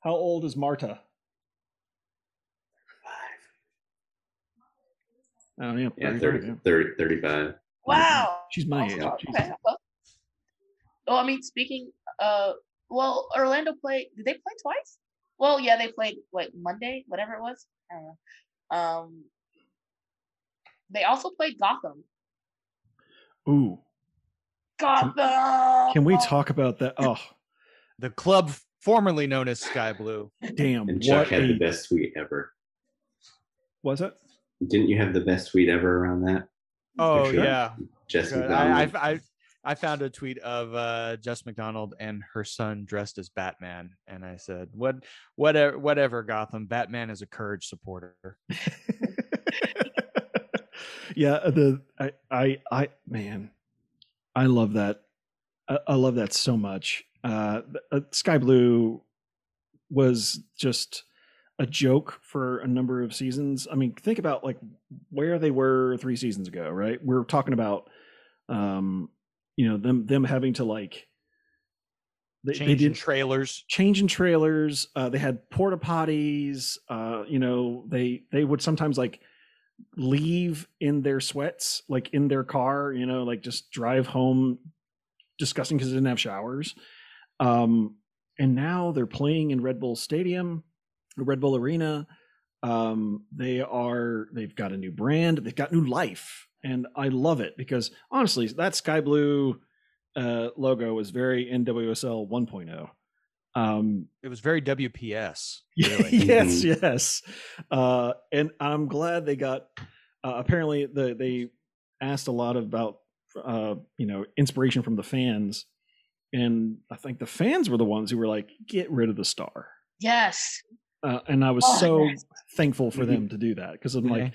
how old is Marta? I don't know. Yeah, 35, 30, yeah. 30 35. Wow. She's my Oh, age. okay, Jesus. close. Oh, I mean, speaking. Uh, well, Orlando played. Did they play twice? Well, yeah, they played like Monday, whatever it was. I don't know. Um, they also played Gotham. Ooh, Gotham. can we talk about that? Oh, The club formerly known as Sky Blue. damn! And Chuck What had a, the best tweet ever. was it? Didn't you have the best tweet ever around that? Oh sure. yeah, Jesse Good. I, McDonald. I, I I found a tweet of uh, Jess McDonald and her son dressed as Batman, and I said, "What, whatever, whatever, Gotham. Batman is a courage supporter." [LAUGHS] yeah, the I I I man, I love that. I, I love that so much. Uh, uh, Sky Blue was just a joke for a number of seasons. I mean, think about like where they were three seasons ago, right? We're talking about, um, you know, them them having to like they, they Changing did trailers. changing trailers. Uh, they had porta potties. Uh, you know, they they would sometimes like leave in their sweats, like in their car. You know, like just drive home disgusting because they didn't have showers. Um, and now they're playing in Red Bull Stadium, Red Bull Arena. Um, they are they've got a new brand. They've got new life, and I love it because honestly, that sky blue uh, logo was very NWSL 1.0. Um, It was very WPS. [LAUGHS] Really. yes, yes. Uh, and I'm glad they got. Uh, apparently, the, they asked a lot about, uh, you know, inspiration from the fans, and I think the fans were the ones who were like, "Get rid of the star." Yes. Uh, and I was Oh, so yes. thankful for them to do that because I'm like, Okay.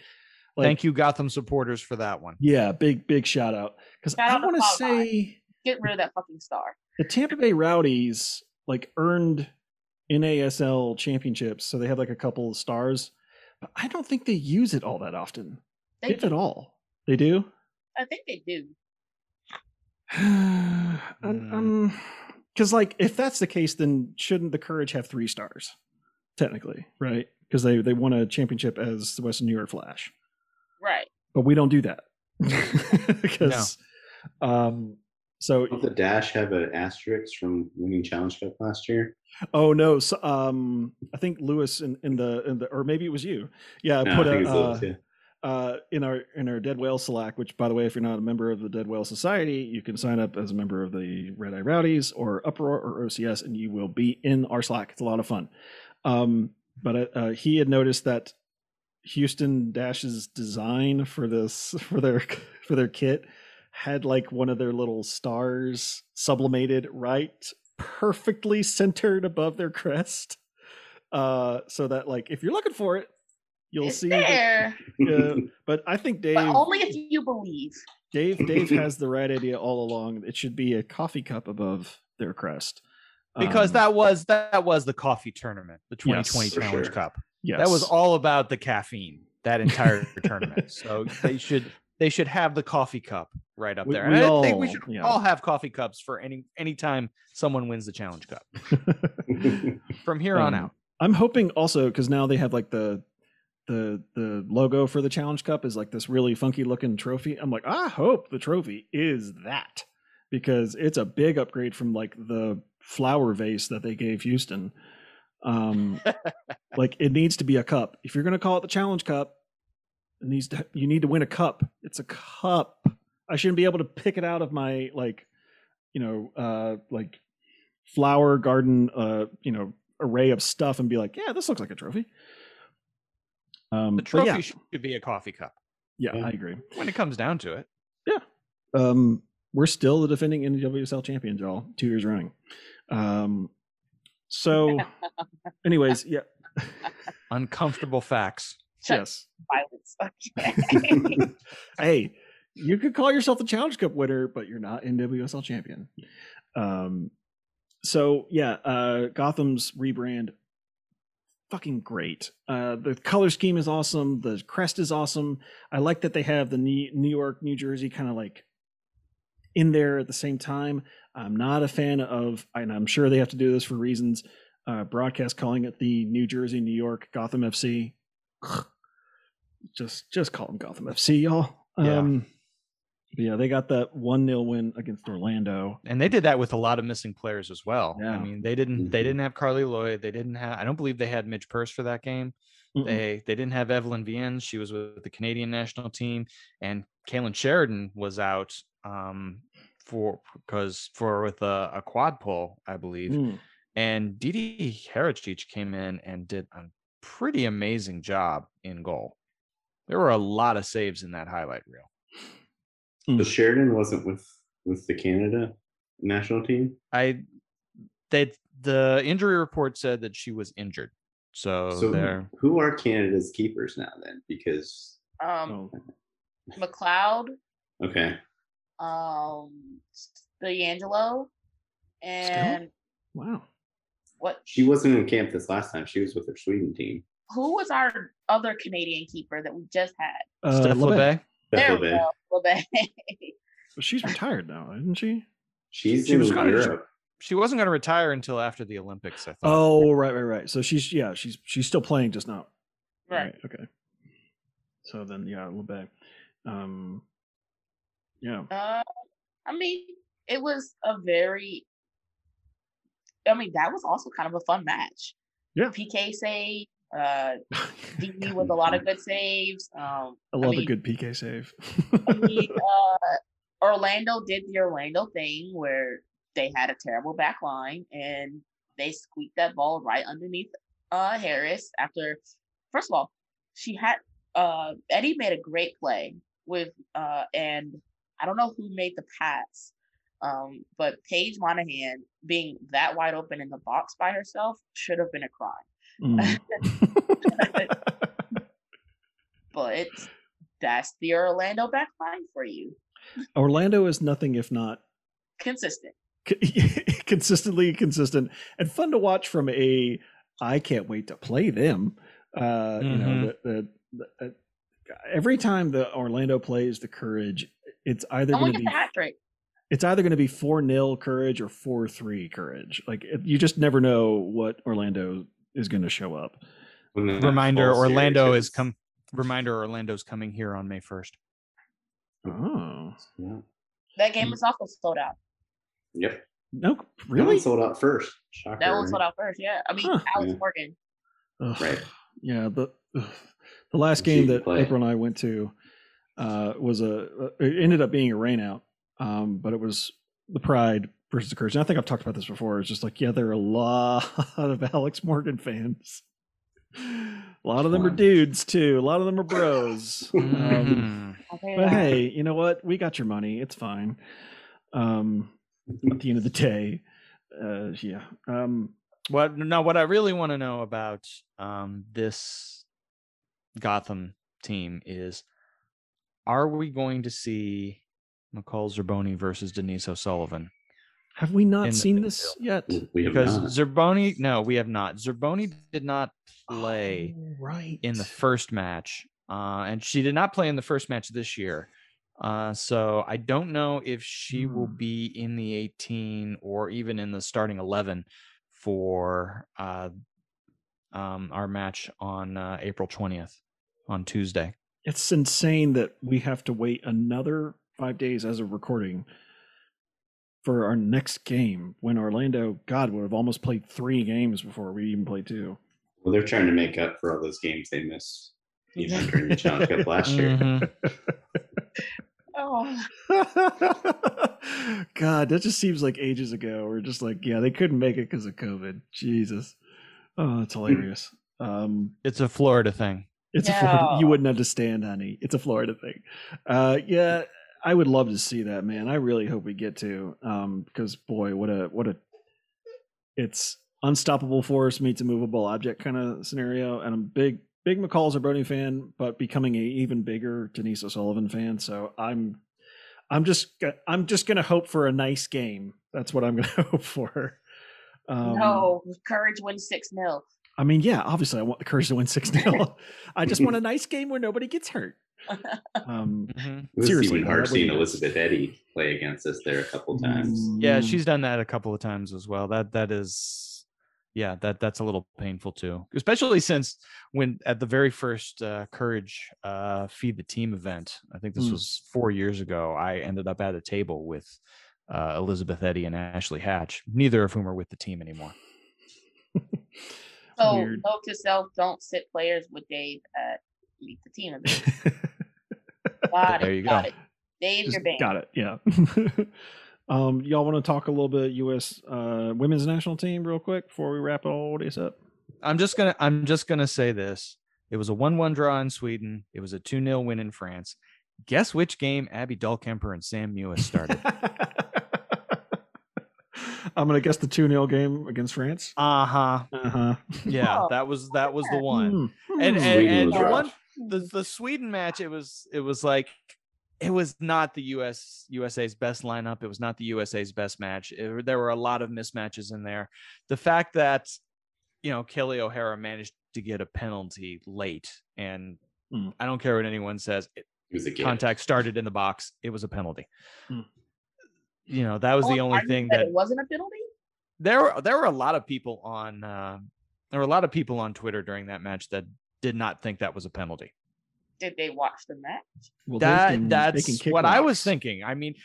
like, Thank you, Gotham supporters, for that one. yeah, big big shout out because I want to Cloud Nine. say Get rid of that fucking star. the Tampa Bay Rowdies like earned NASL championships, so they have like a couple of stars, but I don't think they use it all that often, They if at all. They do. I think they do. [SIGHS] um, because like if that's the case, then shouldn't the Courage have three stars, technically, right? Because they they won a championship as the Western New York Flash, Right. but we don't do that [LAUGHS] because, um, so Don't the Dash have an asterisk from winning Challenge Cup last year? Oh no! So, um, I think Lewis in, in the in the or maybe it was you. Yeah, No, put I think a it's Lewis, uh, yeah. Uh, in our in our Dead Whale Slack. Which, by the way, if you're not a member of the Dead Whale Society, you can sign up as a member of the Red Eye Rowdies or Uproar or OCS, and you will be in our Slack. It's a lot of fun. Um, but uh, uh, he had noticed that Houston Dash's design for this [LAUGHS] for their [LAUGHS] for their kit had like one of their little stars sublimated right perfectly centered above their crest uh so that like if you're looking for it you'll it's see that- there, [LAUGHS] uh, but i think dave but only if you believe. dave [LAUGHS] dave has the right idea all along it should be a coffee cup above their crest Because Um, that was that was the coffee tournament, the 2020 for Challenge sure. Cup. yes. That was all about the caffeine. That entire [LAUGHS] tournament. So they should they should have the coffee cup right up We- there. And we I think we should yeah. all have coffee cups for any anytime someone wins the Challenge Cup from here on Um, out. I'm hoping also because now they have like the the the logo for the challenge cup is like this really funky looking trophy. I'm like, I hope the trophy is that because it's a big upgrade from like the flower vase that they gave Houston. Um, [LAUGHS] like it needs to be a cup. If you're gonna call it the challenge cup, it needs to. You need to win a cup. It's a cup. I shouldn't be able to pick it out of my like, you know, uh, like flower garden, uh, you know, array of stuff and be like, yeah, this looks like a trophy. Um, The trophy yeah, should be a coffee cup yeah, Yeah. I agree. when it comes down to it. Yeah. Um, we're still the defending NWSL champions, y'all, two years running. Um, so, [LAUGHS] anyways, yeah, [LAUGHS] Uncomfortable facts. [LAUGHS] Yes. violence. Okay. hey, you could call yourself the Challenge Cup winner, but you're not NWSL champion. Um, so yeah, uh, Gotham's rebrand, fucking great. Uh, the color scheme is awesome. The crest is awesome. I like that they have the New York, New Jersey kind of like in there at the same time. I'm not a fan of, and I'm sure they have to do this for reasons. Uh, broadcast calling it the New Jersey, New York, Gotham FC. [SIGHS] just, just call them Gotham FC, y'all. Yeah. Um, but yeah, they got that one 0 win against Orlando. And they did that with a lot of missing players as well. Yeah. I mean, they didn't they Mhm. didn't have Carli Lloyd. They didn't have I don't believe they had Midge Purce for that game. Mm-mm. They they didn't have Evelyn Viens. She was with the Canadian national team, and Kailen Sheridan was out um, for because for with a, a quad pull, I believe. Mm. And DiDi Haračić came in and did a pretty amazing job in goal. There were a lot of saves in that highlight reel. So Sheridan wasn't with with the Canada national team. I they the injury report said that she was injured. So, So there who, who are Canada's keepers now then? Because um, Oh, McLeod, okay, um, D'Angelo, and wow. what? she wasn't in camp this last time. She was with her Sweden team. Who was our other Canadian keeper that we just had? Uh, Steph Labbé. Labbé. There we Labbé. Go. Labbé. But she's retired now, isn't she? She's She in was gonna- Europe. She wasn't going to retire until after the Olympics. I thought. Oh, right, right, right. So she's yeah, she's she's still playing, just not right. Okay. So then, yeah, Labbé. Um, yeah. Uh, I mean, it was a very. I mean, that was also kind of a fun match. Yeah. PK save. Uh, [LAUGHS] DB with a lot of good saves. Um, I love mean, a good PK save. I mean, [LAUGHS] uh, Orlando did the Orlando thing where they had a terrible back line and they squeaked that ball right underneath uh, Harris after. First of all, she had uh, Eddy made a great play with uh, and I don't know who made the pass, um, but Paige Monaghan being that wide open in the box by herself should have been a crime. Mm. [LAUGHS] But that's the Orlando back line for you, Orlando is nothing if not consistent. [LAUGHS] consistently consistent and fun to watch from a I can't wait to play them. Uh, You know, Mhm. the, the, the, uh, every time the Orlando plays the Courage, it's either going to be hat trick. it's either going to be 4 0 Courage or 4 3 Courage. Like it, you just never know what Orlando is going to show up. Reminder: fall series Orlando is come. Reminder: Orlando's coming here on May first. Oh, Yeah. That game was also sold out. Yep. no, That really? one sold out first. Shocker. That one right? sold out first. Yeah, I mean Huh. Alex Yeah. Morgan. Ugh. Right. Yeah, the ugh. the last game that play. April and I went to uh, was a it ended up being a rainout, um, but it was the Pride versus the Courage. And I think I've talked about this before. It's just like yeah, there are a lot [LAUGHS] of Alex Morgan fans. A lot of them are dudes too. A lot of them are bros. [LAUGHS] um. I'll tell you but hey, you know what? We got your money. It's fine. Um, at the end of the day, uh, yeah. Um, What no? What I really want to know about um, this Gotham team is: Are we going to see McCall Zerboni versus Denise O'Sullivan? Have we not seen this yet? We have Because not. Zerboni, no, we have not. Zerboni did not play Oh, right in the first match, uh, and she did not play in the first match this year. Uh, so I don't know if she will Hmm. be in the 18 or even in the starting 11 for uh, um, our match on uh, April 20th on Tuesday. It's insane that we have to wait another five days as of recording for our next game when Orlando, God, would have almost played three games before we even played two. Well, they're trying to make up for all those games they missed, even during the Challenge Cup [LAUGHS] last year. Mhm. Oh, [LAUGHS] God, that just seems like ages ago. We're just like, yeah, they couldn't make it because of COVID. Jesus. Oh, it's hilarious. Um, It's a Florida thing. It's a Florida. You wouldn't understand, honey. It's a Florida thing. Uh, yeah, I would love to see that, man. I really hope we get to, um, because boy, what a what a, it's unstoppable force meets a movable object kind of scenario, and I'm big big McCall Zerboni fan, but becoming a even bigger Denise O'Sullivan fan. So I'm I'm just I'm just gonna hope for a nice game. That's what I'm [LAUGHS] gonna hope for. Um, no, Courage wins 6 0. I mean, yeah, obviously I want the Courage to win six 0 [LAUGHS] I just want a nice game where nobody gets hurt. Um, Mhm. It was Seriously, even though, hard that would be seeing nice. Elizabeth Eddy play against us there a couple times. Yeah, mm, she's done that a couple of times as well. That that is, yeah, that that's a little painful too, especially since when at the very first uh, Courage uh, Feed the Team event, I think this Mm. was four years ago. I ended up at a table with uh, Elizabeth Eddy and Ashley Hatch, neither of whom are with the team anymore. So, [LAUGHS] Weird. note to self don't sit players with Dave at Meet the Team event. [LAUGHS] Got [LAUGHS] There it. you got go. it. Dave, Just you're got it. Yeah. [LAUGHS] um, y'all want to talk a little bit U.S. Uh, women's national team real quick before we wrap all this up? I'm just gonna I'm just gonna say this. It was a one-one draw in Sweden. It was a 2-0 win in France. Guess which game Abby Dahlkemper and Sam Mewis started? [LAUGHS] I'm gonna guess the two 0 game against France. uh-huh. Uh huh. Yeah, Oh, that was that was the one. Hmm. and and, Sweden and the one the, the Sweden match it was it was like it was not the US USA's best lineup it was not the USA's best match It- there were a lot of mismatches in there the fact that you know Kelly O'Hara managed to get a penalty late and Hmm. I don't care what anyone says it, It was a contact started in the box it was a penalty Hmm. you know that was the Oh, only argument thing that that it wasn't a penalty. there were there were a lot of people on uh, there were a lot of people on Twitter during that match that did not think that was a penalty Did they watch the match? Well, that can, that's kick what I was thinking. I mean,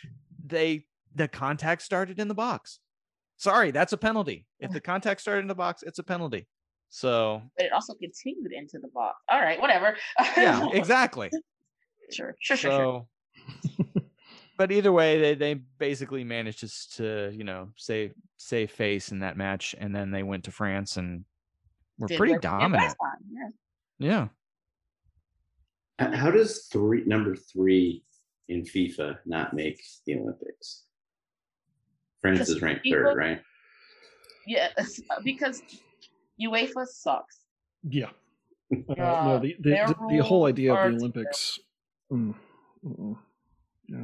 they the contact started in the box. Sorry, that's a penalty. If the contact started in the box, it's a penalty. So But it also continued into the box. All right, whatever. yeah, [LAUGHS] exactly. sure, sure, sure, sure. But either way, they they basically managed to s- to you know save save face in that match, and then they went to France and were Did pretty what they did dominant. Yeah. Yeah. How does three number three in FIFA not make the Olympics? France is ranked FIFA third, right? Yes, [LAUGHS] because UEFA sucks. Yeah. [LAUGHS] Uh, no, the the, the, the whole idea of the. Olympics. Mm, yeah.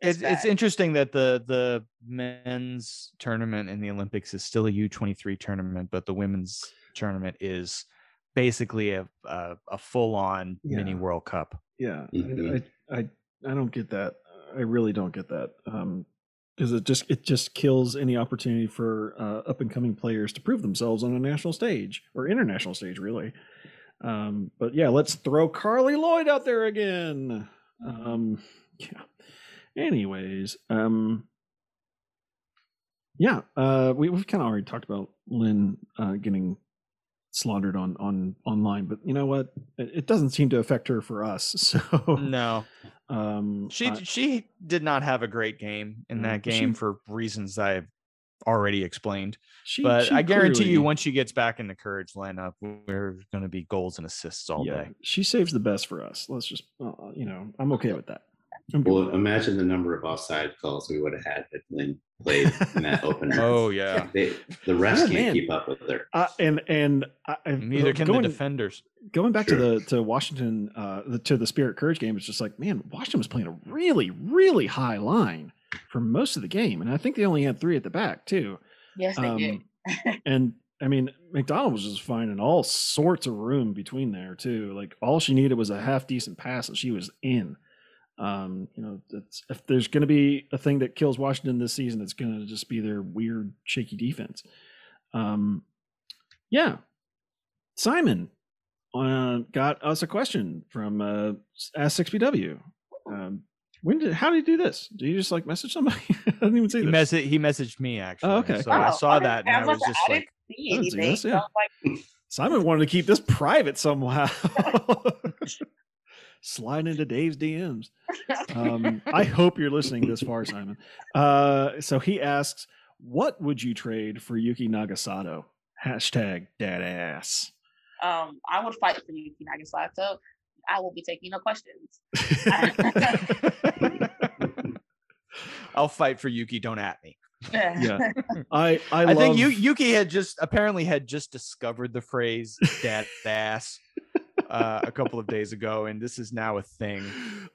It's, it's bad. interesting that the the men's tournament in the Olympics is still a U23 tournament, but the women's tournament is basically a a, a full on mini World Cup. Yeah, Mhm. I, I I I don't get that. I really don't get that. Um, because it just it just kills any opportunity for uh, up and coming players to prove themselves on a national stage or international stage, really. Um, but yeah, let's throw Carli Lloyd out there again. Um, yeah. Anyways, um, yeah, uh, we we've kind of already talked about Lynn uh, getting slaughtered on on online, but you know what? It, it doesn't seem to affect her for us. [LAUGHS] So No, um, she I- she did not have a great game in Mm, that but she- game for reasons I've already explained. she, But she I guarantee clearly- you, once she gets back in the Courage lineup, we're going to be goals and assists all yeah, day. she saves the best for us. Let's just, uh, you know, I'm okay with that. I'm good Well, imagine the number of offside calls we would have had if Lynn played in that [LAUGHS] opener. Oh yeah, They, the refs Oh, can't man. keep up with her. Uh, and and I, I- neither can going, the defenders. going back Sure. to the to Washington uh, the, to the Spirit Courage game. It's just like, man, Washington was playing a really really high line for most of the game, and I think they only had three at the back too. Yes, they did. Um, [LAUGHS] and I mean, McDonald was just finding all sorts of room between there too. Like all she needed was a half decent pass, and she was in. Um, you know, it's, if there's going to be a thing that kills Washington this season, it's going to just be their weird, shaky defense. Um, yeah, Simon uh, got us a question from uh, Ask Six BW. Um, when did? How did you do this? Do you just like message somebody? [LAUGHS] I didn't even see He, this. mess- he messaged me actually. okay. So I Oh, saw okay. that and I was was just I like, didn't see I didn't see anything. this, yeah. I like, Simon wanted to keep this private somehow. [LAUGHS] [LAUGHS] Slide into Dave's DMs. Um, [LAUGHS] I hope you're listening this far, Simon. Uh, so he asks, "What would you trade for Yuki Nagasato?" Hashtag dad ass. um, I would fight for Yuki Nagasato. I will be taking no questions. [LAUGHS] I'll fight for Yuki. Don't at me. Yeah. [LAUGHS] I I, I, love, think Yuki had just apparently had just discovered the phrase "dad ass" uh, a couple of days ago, and this is now a thing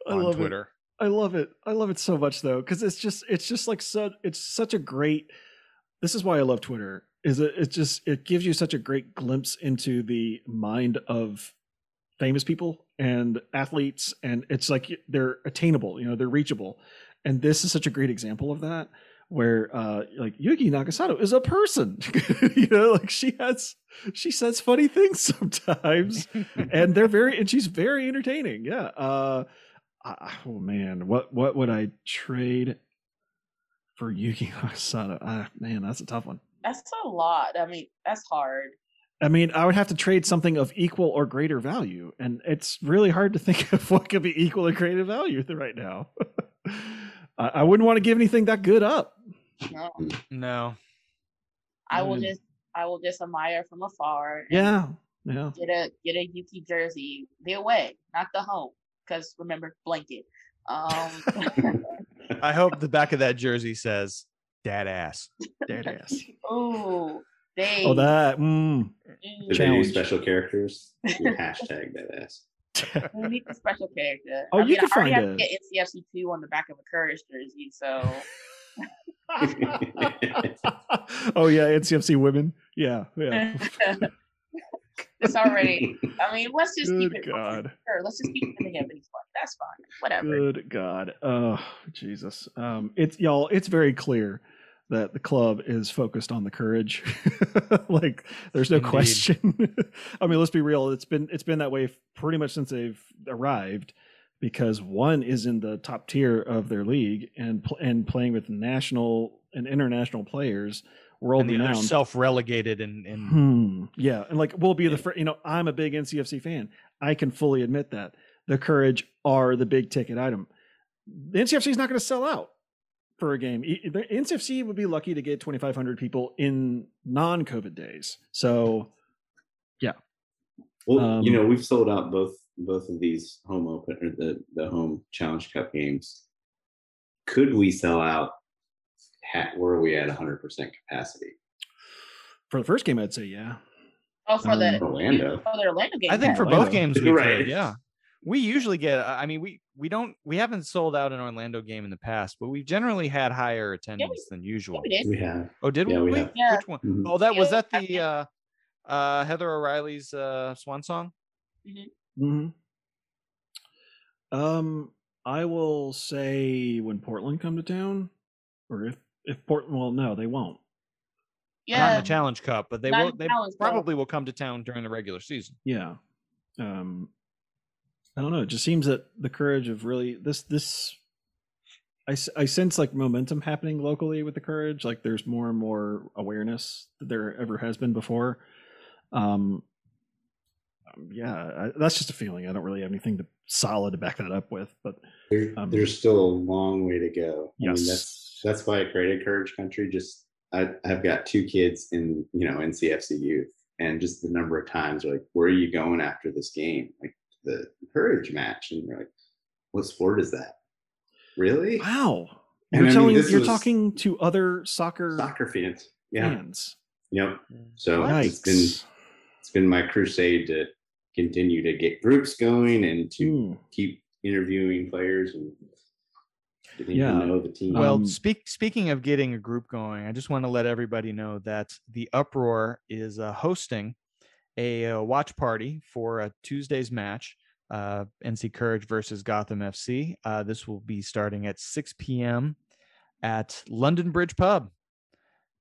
on love it. Twitter. I love it. I love it so much though, because it's just it's just like so it's such a great. This is why I love Twitter. Is it? It just it gives you such a great glimpse into the mind of famous people and athletes, and it's like they're attainable. You know, they're reachable, and this is such a great example of that. Where uh like Yuki Nagasato is a person, [LAUGHS] you know, like she has she says funny things [LAUGHS] sometimes, [LAUGHS] and they're very and she's very entertaining. Yeah. Uh I- oh man, what what would I trade for Yuki Nagasato? Ah, man, that's a tough one. That's a lot. I mean, that's hard. I mean, I would have to trade something of equal or greater value, and it's really hard to think of what could be equal or greater value right now. I, I wouldn't want to give anything that good up. No, No, I will Mm. just I will just admire from afar. Yeah, yeah. Get a get a Yuki jersey. The away, not the home. Because remember blanket. Um [LAUGHS] I hope the back of that jersey says "dad ass." Dead ass. [LAUGHS] Ooh, they Oh, that. Mm. mm, If they do special characters, hashtag that ass. [LAUGHS] we need a special character. Oh, I you mean, can I already find have to it. get NCFC two on the back of a Courage jersey, so [LAUGHS] oh yeah, NCFC women. Yeah, yeah. [LAUGHS] it's already. I mean, let's just keep Good it. God. Sure, let's just keep it in the Japanese one. That's fine. Whatever. Good God. Oh, Jesus. Um, it's y'all, it's very clear that the club is focused on the courage. [LAUGHS] like there's no Indeed. question. [LAUGHS] I mean, let's be real. It's been it's been that way pretty much since they've arrived because one is in the top tier of their league and and playing with national and international players, world and the other renowned. self-relegated and, and Hmm. Yeah, and like we'll be the first. You know, I'm a big NCFC fan. I can fully admit that the Courage are the big ticket item. The NCFC is not going to sell out for a game. The NCFC would be lucky to get 2,500 people in non-COVID days. So yeah. Well, you Um, know, we've sold out both both of these home open or the the home Challenge Cup games. Could we sell out? Ha- were we at 100 percent capacity? for the first game, I'd say yeah. Oh, for Um, the Orlando. for the Orlando game. I think for Orlando. both games we [LAUGHS] Right. could, yeah. We usually get. I mean, we we don't we haven't sold out an Orlando game in the past, but we've generally had higher attendance than Yeah, usual. we did. We have. Oh, did Yeah, we? we have. Yeah. Which one? Mhm. Oh, that was that the uh, uh, Heather O'Reilly's uh, swan song. hmm Um, I will say when Portland come to town, or if if Portland, well, no, they won't. Not in Yeah. the Challenge Cup, but they not will. in They Challenge Cup. probably will come to town during the regular season. yeah um i don't know it just seems that the courage of really this this I, I sense like momentum happening locally with the courage like there's more and more awareness that there ever has been before um um, yeah I, that's just a feeling i don't really have anything to solid to back that up with but There, Um, there's still a long way to go. I mean, yes that's that's why I created Courage Country. Just I, I've got two kids in you know NCFC youth, and just the number of times like, "Where are you going after this game?" Like the Courage match, and you're like, "What sport is that?" Really? wow And you're I telling this you're talking to other soccer Soccer fans. Yeah. fans Yep. So Yikes. it's been it's been my crusade to continue to get groups going and to Hmm. keep interviewing players and getting Yeah. know the team. Well, Um, speak speaking of getting a group going, I just want to let everybody know that the Uproar is uh, hosting a, uh watch party for a Tuesday's match, uh, NC Courage versus Gotham FC. Uh, this will be starting at 6 p.m. at London Bridge Pub.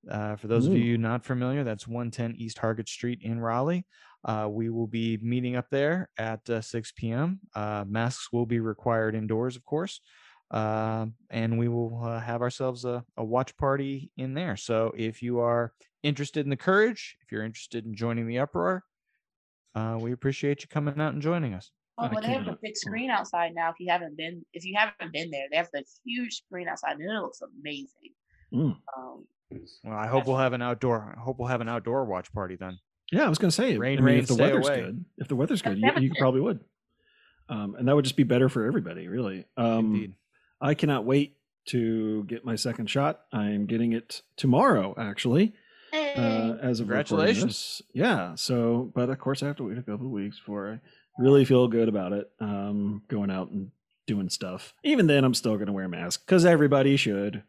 Uh, for those of you not familiar, that's 110 East Hargett Street in Raleigh. Uh, we will be meeting up there at uh, 6 p.m. Uh, masks will be required indoors, of course uh, and we will uh, have ourselves a, a watch party in there. So if you are interested in the courage, if you're interested in joining the uproar, uh, we appreciate you coming out and joining us. Oh, I but they have the can't. big screen outside now. If you haven't been, if you haven't been there, they have the huge screen outside, and it looks amazing. Mm. Um, Well, I hope we'll have an outdoor. I hope we'll have an outdoor watch party then. Yeah, I was going to say, Rain, I mean, rain, if the weather's away. good, if the weather's good, you, you probably would. um, and that would just be better for everybody, really. Um, Indeed. I cannot wait to get my second shot. I'm getting it tomorrow, actually. Uh, as of recording Congratulations. Yeah. So, but of course, I have to wait a couple of weeks before I really feel good about it. Um, going out and doing stuff. Even then, I'm still going to wear a mask because everybody should.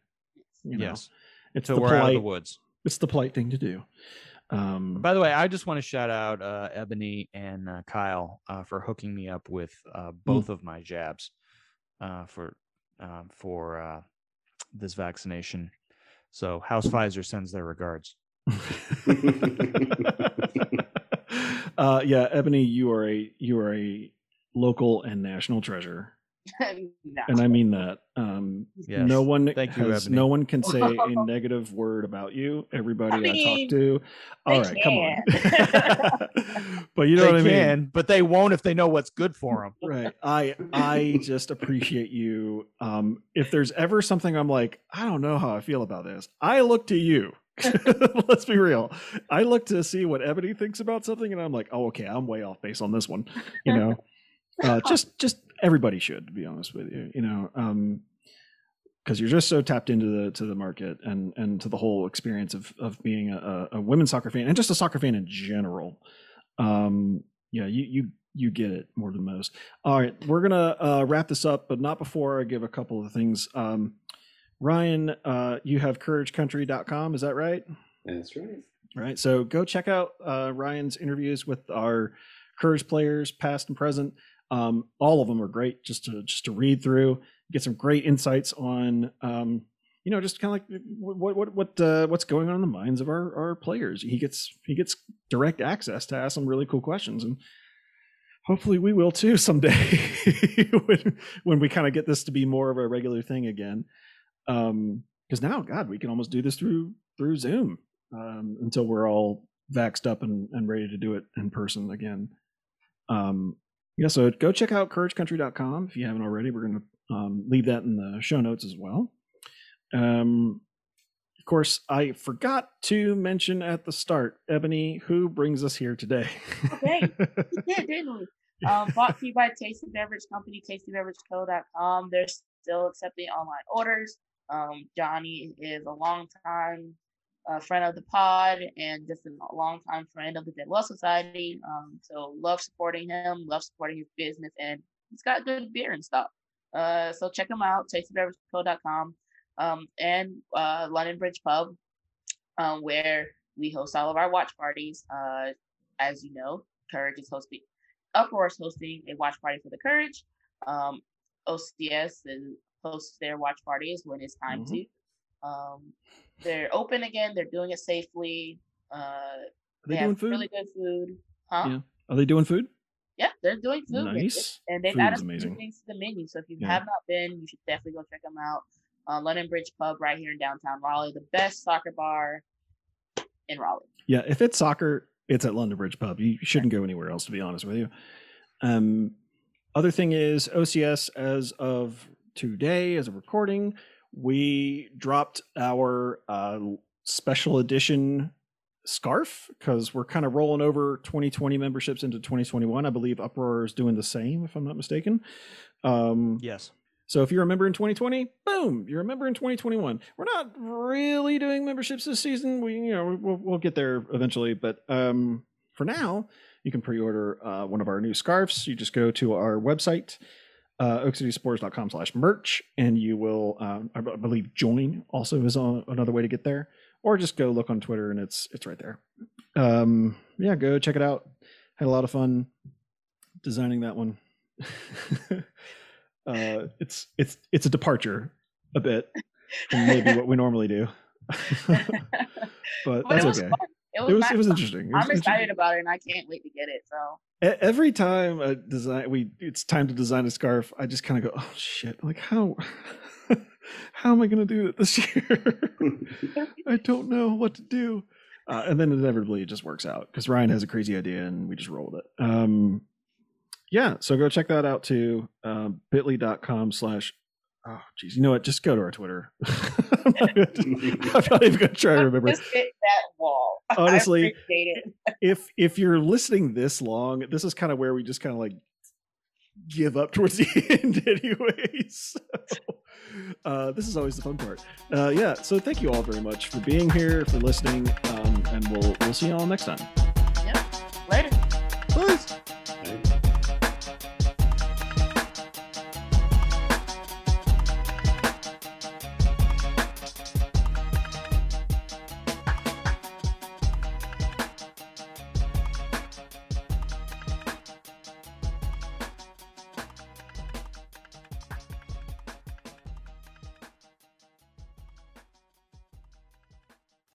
You know, yes. it's So the we're out of polite. the woods. It's the polite thing to do. Um, By the way, I just want to shout out uh, Ebony and uh, Kyle uh, for hooking me up with uh, both of my jabs uh, for uh, for uh, this vaccination. So House Pfizer sends their regards. [LAUGHS] uh, yeah, Ebony, you are a you are a local and national treasure, [LAUGHS] no. and I mean that. Um, Yes. No one Thank you, has, Ebony. no one can say a [LAUGHS] negative word about you. Everybody I, mean, talk to, All right, they come on. [LAUGHS] but you know they what I mean, but they won't if they know what's good for them. right? I I just appreciate you. Um, if there's ever something I'm like, I don't know how I feel about this, I look to you. Let's be real. I look to see what Ebony thinks about something, and I'm like, oh, okay, I'm way off base on this one. You know, uh, just just everybody should, to be honest with you. You know, um, because you're just so tapped into the to the market and and to the whole experience of of being a, a women's soccer fan and just a soccer fan in general. Um, yeah, you you you get it more than most. All right, we're gonna uh, wrap this up, but not before I give a couple of things. Um, Ryan, uh, you have couragecountry.com, is that right? That's right. Right. So go check out uh, Ryan's interviews with our Courage players, past and present. Um, all of them are great just to just to read through, get some great insights on, um, you know, just kind of like what what what uh, what's going on in the minds of our our players. He gets he gets direct access to ask some really cool questions, and hopefully we will too [LAUGHS] someday [LAUGHS] when when we kind of get this to be more of a regular thing again. Um, because now, God, we can almost do this through through Zoom um, until we're all vaxxed up and, and ready to do it in person again. Um, yeah, so go check out couragecountry.com if you haven't already. We're going to um, leave that in the show notes as well. Um, of course, I forgot to mention at the start, Ebony, who brings us here today. Okay. We did, didn't we? Um, brought to you by Tasty Beverage Company, tastybeverageco.com. They're still accepting online orders. Um, Johnny is a longtime uh, friend of the pod and just a longtime friend of the Dead Well Society. Um, so love supporting him, love supporting his business, and he's got good beer and stuff. Uh, so check him out, tastybeverageco.com, um, and uh, London Bridge Pub, um, where we host all of our watch parties. Uh, as you know, Courage is hosting, Uproar is hosting a watch party for the Courage. Um, OCS is, hosts their watch parties when it's time Mhm. to. Um, they're open again. They're doing it safely. Uh, Are they, they doing have food? really good food. Huh? Yeah. Are they doing food? Yeah, they're doing food. Nice. And they've Food added some amazing. things to the menu. So if you Yeah. have not been, you should definitely go check them out. Uh, London Bridge Pub right here in downtown Raleigh, the best soccer bar in Raleigh. Yeah, if it's soccer, it's at London Bridge Pub. You shouldn't go anywhere else, to be honest with you. Um, other thing is OCS as of today, as a recording, we dropped our uh, special edition scarf because we're kind of rolling over 2020 memberships into 2021. I believe Uproar is doing the same, if I'm not mistaken. Um, Yes. so if you're a member in 2020, boom, you're a member in 2021. We're not really doing memberships this season. We, you know, we'll, we'll get there eventually, but um, for now, you can pre-order uh, one of our new scarves. You just go to our website, uh, oakcitysports.com slash merch, and you will, um, I believe, join also is on another way to get there, or just go look on Twitter and it's it's right there. Um, yeah, go check it out. Had a lot of fun designing that one. [LAUGHS] uh, it's it's it's a departure a bit from maybe what we normally do, [LAUGHS] but But that's okay. fun. It was, It was nice. it was interesting. It was I'm interesting. excited about it and I can't wait to get it. So every time a design we it's time to design a scarf i just kind of go oh shit like how [LAUGHS] how am i going to do it this [LAUGHS] year i don't know what to do uh, and then inevitably it just works out because ryan has a crazy idea and we just roll with it um yeah so go check that out too um, bit.ly.com slash Oh, geez. You know what? Just go to our Twitter. [LAUGHS] I'm, not gonna, even going to try to remember. Just hit that wall. [LAUGHS] Honestly, [LAUGHS] if if you're listening this long, this is kind of where we just kind of like give up towards the end, anyways. So, uh, this is always the fun part. Uh, yeah. So thank you all very much for being here, for listening, um, and we'll we'll see you all next time. Yeah. Later. Bye.